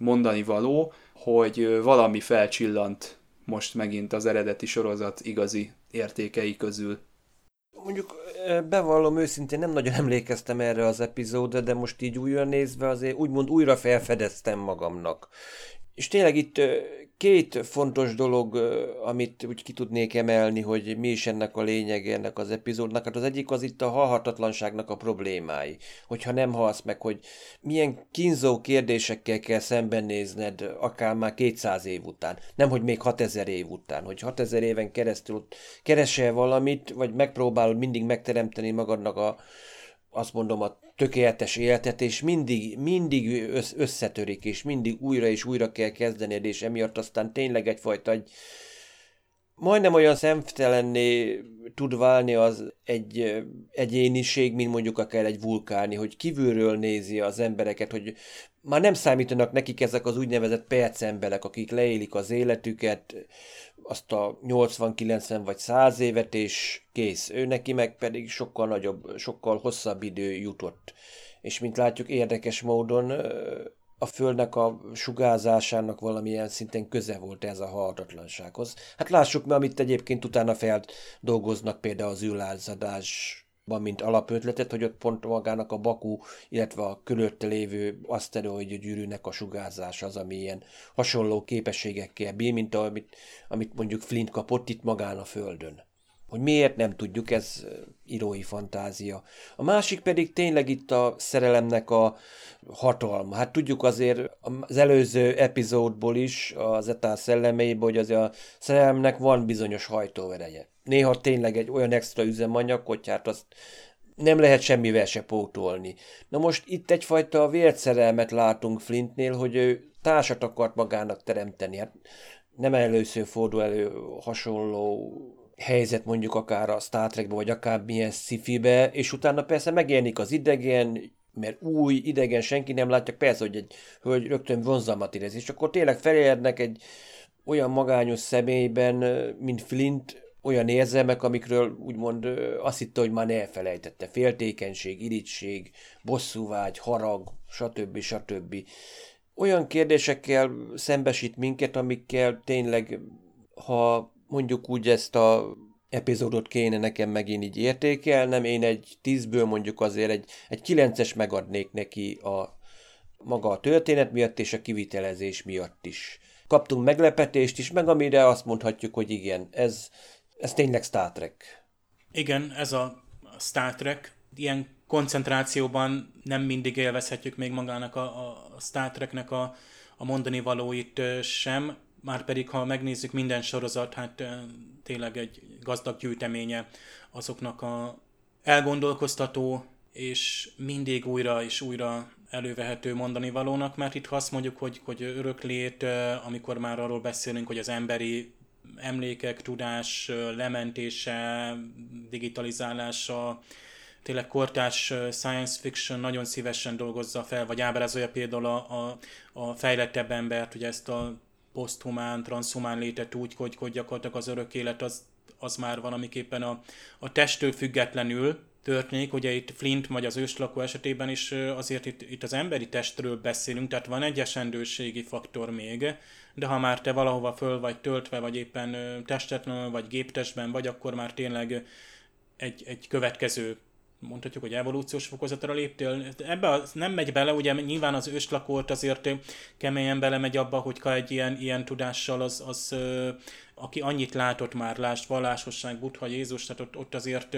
S1: mondani való, hogy valami felcsillant most megint az eredeti sorozat igazi értékei közül.
S2: Mondjuk bevallom őszintén, nem nagyon [LAUGHS] emlékeztem erre az epizódra, de most így újra nézve azért úgymond újra felfedeztem magamnak. És tényleg itt két fontos dolog, amit úgy ki tudnék emelni, hogy mi is ennek a lényege ennek az epizódnak. Hát az egyik az itt a halhatatlanságnak a problémái. Hogyha nem halsz meg, hogy milyen kínzó kérdésekkel kell szembenézned, akár már 200 év után. Nem, hogy még 6000 év után. Hogy 6000 éven keresztül keresel valamit, vagy megpróbálod mindig megteremteni magadnak a, azt mondom, a tökéletes életet, és mindig, mindig összetörik, és mindig újra és újra kell kezdened, és emiatt aztán tényleg egyfajta egy, majdnem olyan szemtelenné tud válni az egy egyéniség, mint mondjuk akár egy vulkáni, hogy kívülről nézi az embereket, hogy már nem számítanak nekik ezek az úgynevezett percemberek, akik leélik az életüket, azt a 80-90 vagy 100 évet, és kész. Ő neki meg pedig sokkal nagyobb, sokkal hosszabb idő jutott. És mint látjuk, érdekes módon a Földnek a sugárzásának valamilyen szinten köze volt ez a halhatatlansághoz. Hát lássuk meg, amit egyébként utána feldolgoznak például az űrlázadás van, mint alapötletet, hogy ott pont magának a Baku, illetve a körülötte lévő aszteroid gyűrűnek a sugárzás az, ami ilyen hasonló képességekkel bír, mint amit, amit mondjuk Flint kapott itt magán a Földön. Hogy miért nem tudjuk, ez írói fantázia. A másik pedig tényleg itt a szerelemnek a hatalma. Hát tudjuk azért az előző epizódból is, az etál szellemeiből, hogy azért a szerelemnek van bizonyos hajtóereje. Néha tényleg egy olyan extra üzemanyag, hogy hát azt nem lehet semmivel se pótolni. Na most itt egyfajta vérszerelmet látunk Flintnél, hogy ő társat akart magának teremteni. Hát nem először fordul elő hasonló helyzet mondjuk akár a Star Trekbe, vagy akár milyen sci és utána persze megjelenik az idegen, mert új, idegen, senki nem látja, persze, hogy egy hölgy rögtön vonzalmat érez, és akkor tényleg felérnek egy olyan magányos személyben, mint Flint, olyan érzelmek, amikről úgymond azt hitte, hogy már elfelejtette. Féltékenység, irigység, bosszúvágy, harag, stb. stb. Olyan kérdésekkel szembesít minket, amikkel tényleg, ha mondjuk úgy ezt a epizódot kéne nekem megint így értékelnem, én egy tízből mondjuk azért egy, egy kilences megadnék neki a maga a történet miatt és a kivitelezés miatt is. Kaptunk meglepetést is, meg amire azt mondhatjuk, hogy igen, ez, ez tényleg Star Trek.
S3: Igen, ez a Star Trek. Ilyen koncentrációban nem mindig élvezhetjük még magának a, a Star Treknek a, a mondani valóit sem, már pedig ha megnézzük minden sorozat, hát tényleg egy gazdag gyűjteménye azoknak a elgondolkoztató és mindig újra és újra elővehető mondani valónak, mert itt ha azt mondjuk, hogy, hogy öröklét, amikor már arról beszélünk, hogy az emberi emlékek, tudás lementése, digitalizálása, tényleg kortás science fiction nagyon szívesen dolgozza fel, vagy ábrázolja például a, a, a fejlettebb embert, hogy ezt a poszthumán, transhumán létet úgy, hogy, hogy gyakorlatilag az örök élet az, az már valamiképpen a, a testtől függetlenül történik. Ugye itt Flint vagy az őslakó esetében is azért itt, itt az emberi testről beszélünk, tehát van egy esendőségi faktor még, de ha már te valahova föl vagy töltve, vagy éppen testetlenül, vagy géptestben vagy, akkor már tényleg egy, egy következő mondhatjuk, hogy evolúciós fokozatra léptél. Ebbe az nem megy bele, ugye nyilván az őslakót azért keményen belemegy abba, hogy egy ilyen, ilyen tudással az, az aki annyit látott már, lást vallásosság, Buddha, Jézus, tehát ott, ott azért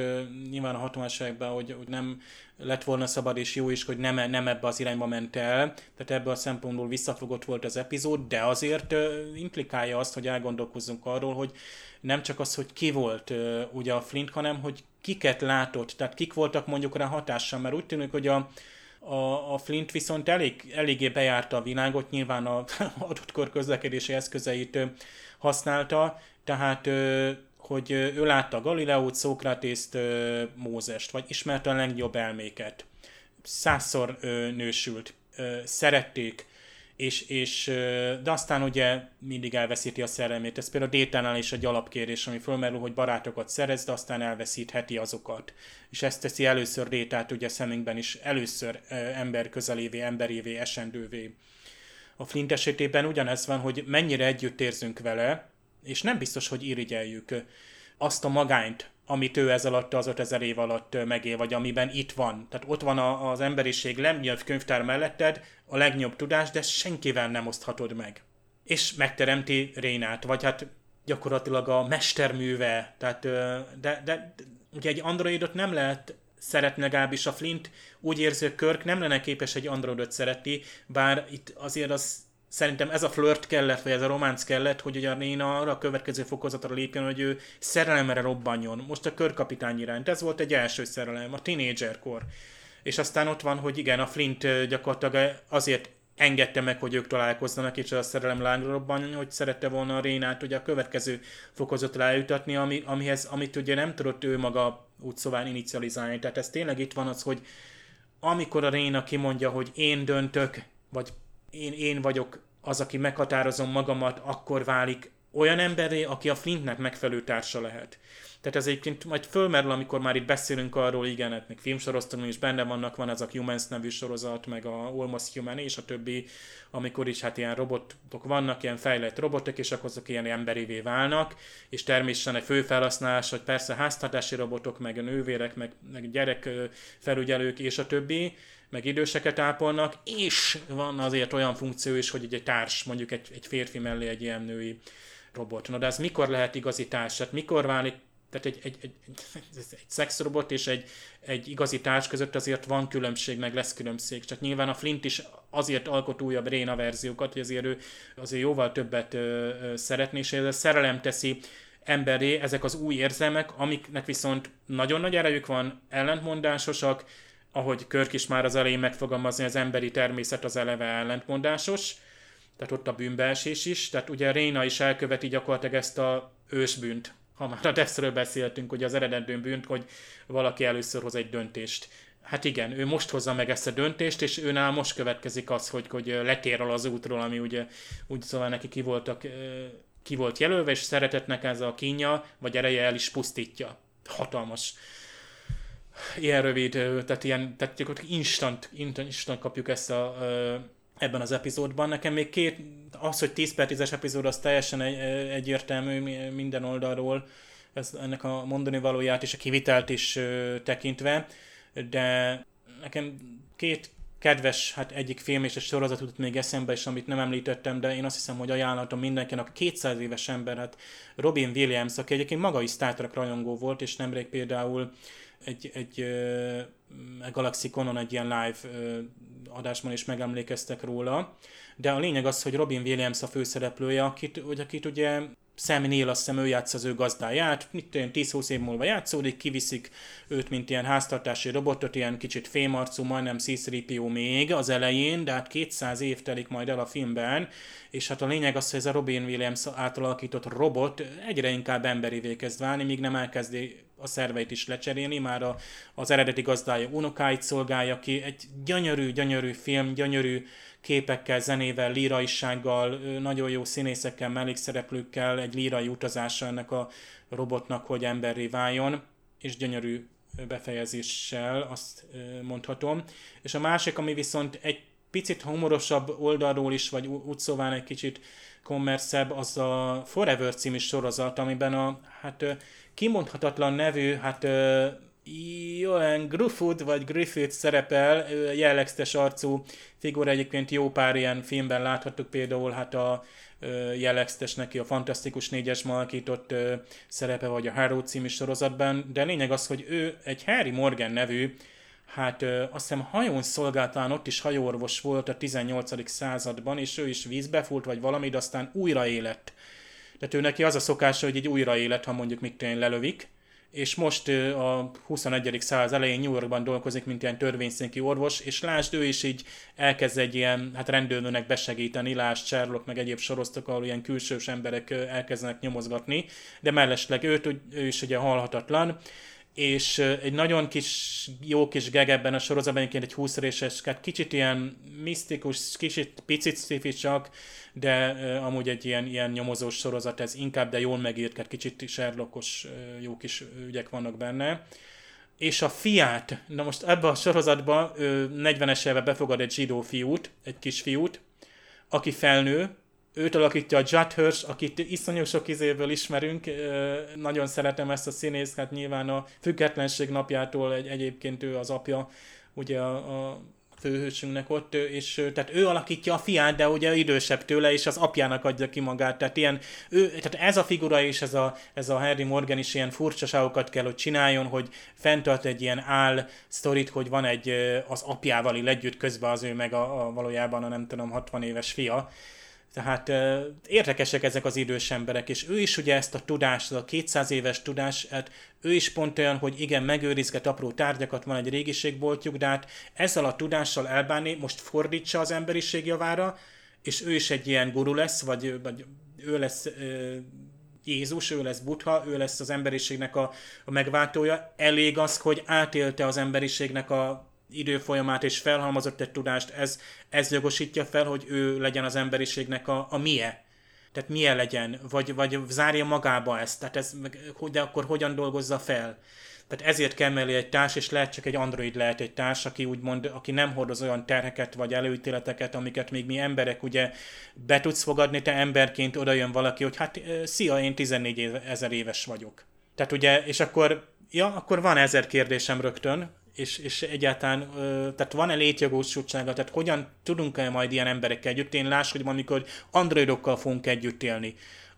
S3: nyilván a hatalmasságban, hogy, hogy nem lett volna szabad és jó is, hogy nem, nem ebbe az irányba ment el, tehát ebből a szempontból visszafogott volt az epizód, de azért implikálja azt, hogy elgondolkozzunk arról, hogy nem csak az, hogy ki volt ugye a Flint, hanem hogy kiket látott, tehát kik voltak mondjuk rá hatással, mert úgy tűnik, hogy a, a, a Flint viszont elég, eléggé bejárta a világot, nyilván a [LAUGHS] adott kor közlekedési eszközeit használta, tehát hogy ő látta Galileót, Szókratészt, Mózest, vagy ismerte a legjobb elméket. Százszor nősült, szerették, és, és, de aztán ugye mindig elveszíti a szerelmét. Ez például Détánál is egy alapkérés, ami fölmerül, hogy barátokat szerez, de aztán elveszítheti azokat. És ezt teszi először Détát ugye szemünkben is először ember közelévé, emberévé, esendővé. A Flint esetében ugyanez van, hogy mennyire együtt érzünk vele, és nem biztos, hogy irigyeljük azt a magányt, amit ő ez alatt az 5000 év alatt megél, vagy amiben itt van. Tehát ott van a, az emberiség legnagyobb könyvtár melletted, a legnagyobb tudás, de senkivel nem oszthatod meg. És megteremti Rénát, vagy hát gyakorlatilag a mesterműve, tehát de, de, de ugye egy androidot nem lehet szeretni legalábbis a Flint, úgy érzi, hogy Körk nem lenne képes egy androidot szeretni, bár itt azért az szerintem ez a flirt kellett, vagy ez a románc kellett, hogy ugye a Néna arra a következő fokozatra lépjen, hogy ő szerelemre robbanjon. Most a körkapitány iránt. Ez volt egy első szerelem, a tínédzserkor. És aztán ott van, hogy igen, a Flint gyakorlatilag azért engedte meg, hogy ők találkozzanak, és a szerelem lángra robbanjon, hogy szerette volna a Rénát ugye a következő fokozatra eljutatni, ami, amihez, amit ugye nem tudott ő maga úgy szóval inicializálni. Tehát ez tényleg itt van az, hogy amikor a Réna kimondja, hogy én döntök, vagy én, én vagyok az, aki meghatározom magamat, akkor válik olyan emberé, aki a Flintnek megfelelő társa lehet. Tehát ez egyébként majd fölmerül, amikor már itt beszélünk arról, igen, hát még filmsorozaton is benne vannak, van az a Humans nevű sorozat, meg a Almost Human és a többi, amikor is hát ilyen robotok vannak, ilyen fejlett robotok, és akkor azok ilyen emberivé válnak, és természetesen egy fő felhasználás, hogy persze háztartási robotok, meg nővérek, meg, meg gyerek felügyelők, és a többi, meg időseket ápolnak, és van azért olyan funkció is, hogy egy társ, mondjuk egy, egy férfi mellé egy ilyen női robot. Na de ez mikor lehet igazi társ? Tehát mikor válik tehát egy, egy, egy, egy, egy szexrobot és egy, egy igazi társ között azért van különbség, meg lesz különbség. Csak nyilván a Flint is azért alkot újabb Réna verziókat, hogy azért ő azért jóval többet ö, ö, szeretné, és ez a szerelem teszi emberé ezek az új érzelmek, amiknek viszont nagyon nagy erejük van, ellentmondásosak, ahogy Körk is már az elején megfogalmazni, az emberi természet az eleve ellentmondásos, tehát ott a bűnbeesés is, tehát ugye Réna is elköveti gyakorlatilag ezt a ősbűnt, ha már a Deszről beszéltünk, hogy az eredető bűnt, hogy valaki először hoz egy döntést. Hát igen, ő most hozza meg ezt a döntést, és őnál most következik az, hogy, hogy letér az útról, ami ugye úgy szóval neki ki, voltak, ki volt jelölve, és szeretetnek ez a kínja, vagy ereje el is pusztítja. Hatalmas. Ilyen rövid, tehát ilyen, tehát instant, instant kapjuk ezt a ebben az epizódban. Nekem még két, az, hogy 10 per 10-es epizód, az teljesen egy, egyértelmű minden oldalról, ez, ennek a mondani valóját és a kivitelt is ö, tekintve, de nekem két kedves, hát egyik film és egy sorozat jutott még eszembe, és amit nem említettem, de én azt hiszem, hogy ajánlatom mindenkinek, a 200 éves ember, hát Robin Williams, aki egyébként maga is Star Trek rajongó volt, és nemrég például egy, egy uh, Galaxy-konon egy ilyen live adásban is megemlékeztek róla, de a lényeg az, hogy Robin Williams a főszereplője, akit, hogy akit ugye Sam Neill, azt hiszem ő játsz az ő gazdáját, mit olyan 10-20 év múlva játszódik, kiviszik őt, mint ilyen háztartási robotot, ilyen kicsit fémarcú, majdnem c még az elején, de hát 200 év telik majd el a filmben, és hát a lényeg az, hogy ez a Robin Williams átalakított robot egyre inkább emberivé kezd válni, míg nem elkezdi a szerveit is lecserélni, már a, az eredeti gazdája unokáit szolgálja ki, egy gyönyörű, gyönyörű film, gyönyörű képekkel, zenével, líraissággal, nagyon jó színészekkel, mellékszereplőkkel, egy lírai utazása ennek a robotnak, hogy emberré váljon, és gyönyörű befejezéssel, azt mondhatom. És a másik, ami viszont egy picit humorosabb oldalról is, vagy úgy szóval egy kicsit kommerszebb, az a Forever című sorozat, amiben a hát kimondhatatlan nevű, hát Johan Griffith vagy Griffith szerepel, jellegzetes arcú figura, egyébként jó pár ilyen filmben láthattuk például hát a jellegzetes neki a Fantasztikus négyes malkított szerepe, vagy a Harrow című sorozatban, de lényeg az, hogy ő egy Harry Morgan nevű, hát azt hiszem hajón szolgáltán ott is hajóorvos volt a 18. században, és ő is vízbe fúlt, vagy valami, de aztán újra élet. Tehát ő neki az a szokása, hogy egy újra élet, ha mondjuk mit lelövik, és most a 21. század elején New Yorkban dolgozik, mint ilyen törvényszéki orvos, és lásd, ő is így elkezd egy ilyen hát rendőrnőnek besegíteni, lásd Sherlock, meg egyéb sorosztok, ahol ilyen külsős emberek elkezdenek nyomozgatni, de mellesleg őt, ő is ugye halhatatlan, és egy nagyon kis, jó kis geg ebben a sorozatban, egyébként egy 20 réses, hát kicsit ilyen misztikus, kicsit picit sci csak, de amúgy egy ilyen, ilyen nyomozós sorozat ez inkább, de jól megírt, kicsit Sherlockos jó kis ügyek vannak benne. És a fiát, na most ebben a sorozatban 40-es éve befogad egy zsidó fiút, egy kisfiút, aki felnő, őt alakítja a Judd Hirsch, akit iszonyú sok izéből ismerünk, nagyon szeretem ezt a színészt, hát nyilván a függetlenség napjától egy, egyébként ő az apja, ugye a, a főhősünknek ott, és tehát ő alakítja a fiát, de ugye idősebb tőle, és az apjának adja ki magát. Tehát, ilyen, ő, tehát ez a figura és ez a, ez a Harry Morgan is ilyen furcsaságokat kell, hogy csináljon, hogy fenntart egy ilyen áll sztorit, hogy van egy az apjával együtt közben az ő meg a, a valójában a nem tudom 60 éves fia, tehát érdekesek ezek az idős emberek, és ő is ugye ezt a tudást, a 200 éves tudás, hát ő is pont olyan, hogy igen, megőrizget apró tárgyakat, van egy régiségboltjuk, de hát ezzel a tudással elbánni, most fordítsa az emberiség javára, és ő is egy ilyen guru lesz, vagy, vagy ő lesz Jézus, ő lesz Buddha, ő lesz az emberiségnek a, a megváltója. Elég az, hogy átélte az emberiségnek a időfolyamát és felhalmozott egy tudást, ez, ez jogosítja fel, hogy ő legyen az emberiségnek a, a mie. Tehát milyen legyen, vagy, vagy zárja magába ezt, tehát ez, de akkor hogyan dolgozza fel. Tehát ezért kell mellé egy társ, és lehet csak egy android lehet egy társ, aki úgymond, aki nem hordoz olyan terheket vagy előítéleteket, amiket még mi emberek ugye be tudsz fogadni, te emberként oda jön valaki, hogy hát szia, én 14 ezer éves vagyok. Tehát ugye, és akkor, ja, akkor van ezer kérdésem rögtön, és, és egyáltalán, tehát van-e létjogosultsága, tehát hogyan tudunk-e majd ilyen emberekkel együtt élni, láss, hogy amikor androidokkal fogunk együtt élni,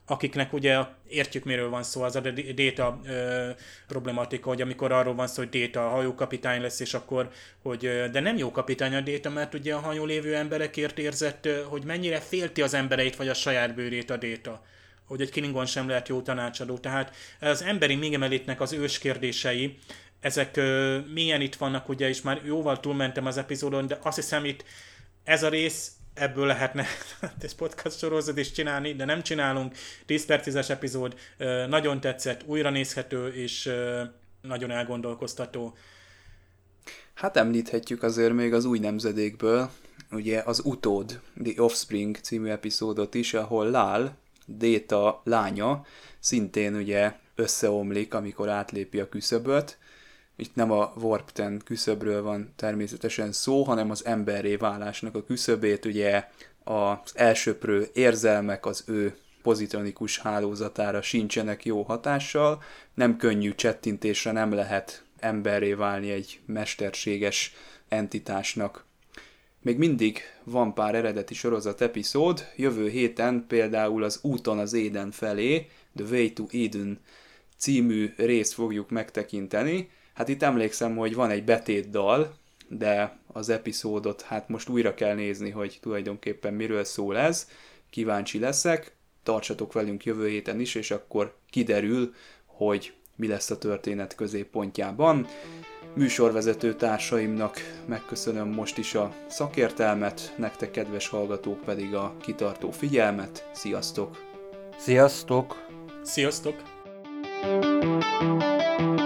S3: akiknek ugye értjük miről van szó, az a Déta ö, problematika, hogy amikor arról van szó, hogy Déta a hajókapitány lesz, és akkor, hogy de nem jó kapitány a Déta, mert ugye a hajó lévő emberekért érzett, hogy mennyire félti az embereit, vagy a saját bőrét a Déta hogy egy Klingon sem lehet jó tanácsadó. Tehát az emberi mégemelítnek az ős kérdései, ezek milyen itt vannak, ugye, és már jóval túlmentem az epizódon, de azt hiszem itt ez a rész ebből lehetne [LAUGHS] ez podcast sorozat is csinálni, de nem csinálunk. 10 perces epizód, nagyon tetszett, újra nézhető, és nagyon elgondolkoztató.
S1: Hát említhetjük azért még az új nemzedékből, ugye az utód, The Offspring című epizódot is, ahol Lál, Déta lánya, szintén ugye összeomlik, amikor átlépi a küszöböt, itt nem a Warp 10 küszöbről van természetesen szó, hanem az emberré válásnak a küszöbét, ugye az elsőprő érzelmek az ő pozitronikus hálózatára sincsenek jó hatással, nem könnyű csettintésre nem lehet emberré válni egy mesterséges entitásnak. Még mindig van pár eredeti sorozat epizód, jövő héten például az Úton az Éden felé, The Way to Eden című részt fogjuk megtekinteni, Hát itt emlékszem, hogy van egy betét dal, de az epizódot hát most újra kell nézni, hogy tulajdonképpen miről szól ez. Kíváncsi leszek, tartsatok velünk jövő héten is, és akkor kiderül, hogy mi lesz a történet középpontjában. Műsorvezető társaimnak megköszönöm most is a szakértelmet, nektek kedves hallgatók pedig a kitartó figyelmet. Sziasztok!
S2: Sziasztok!
S3: Sziasztok!
S5: you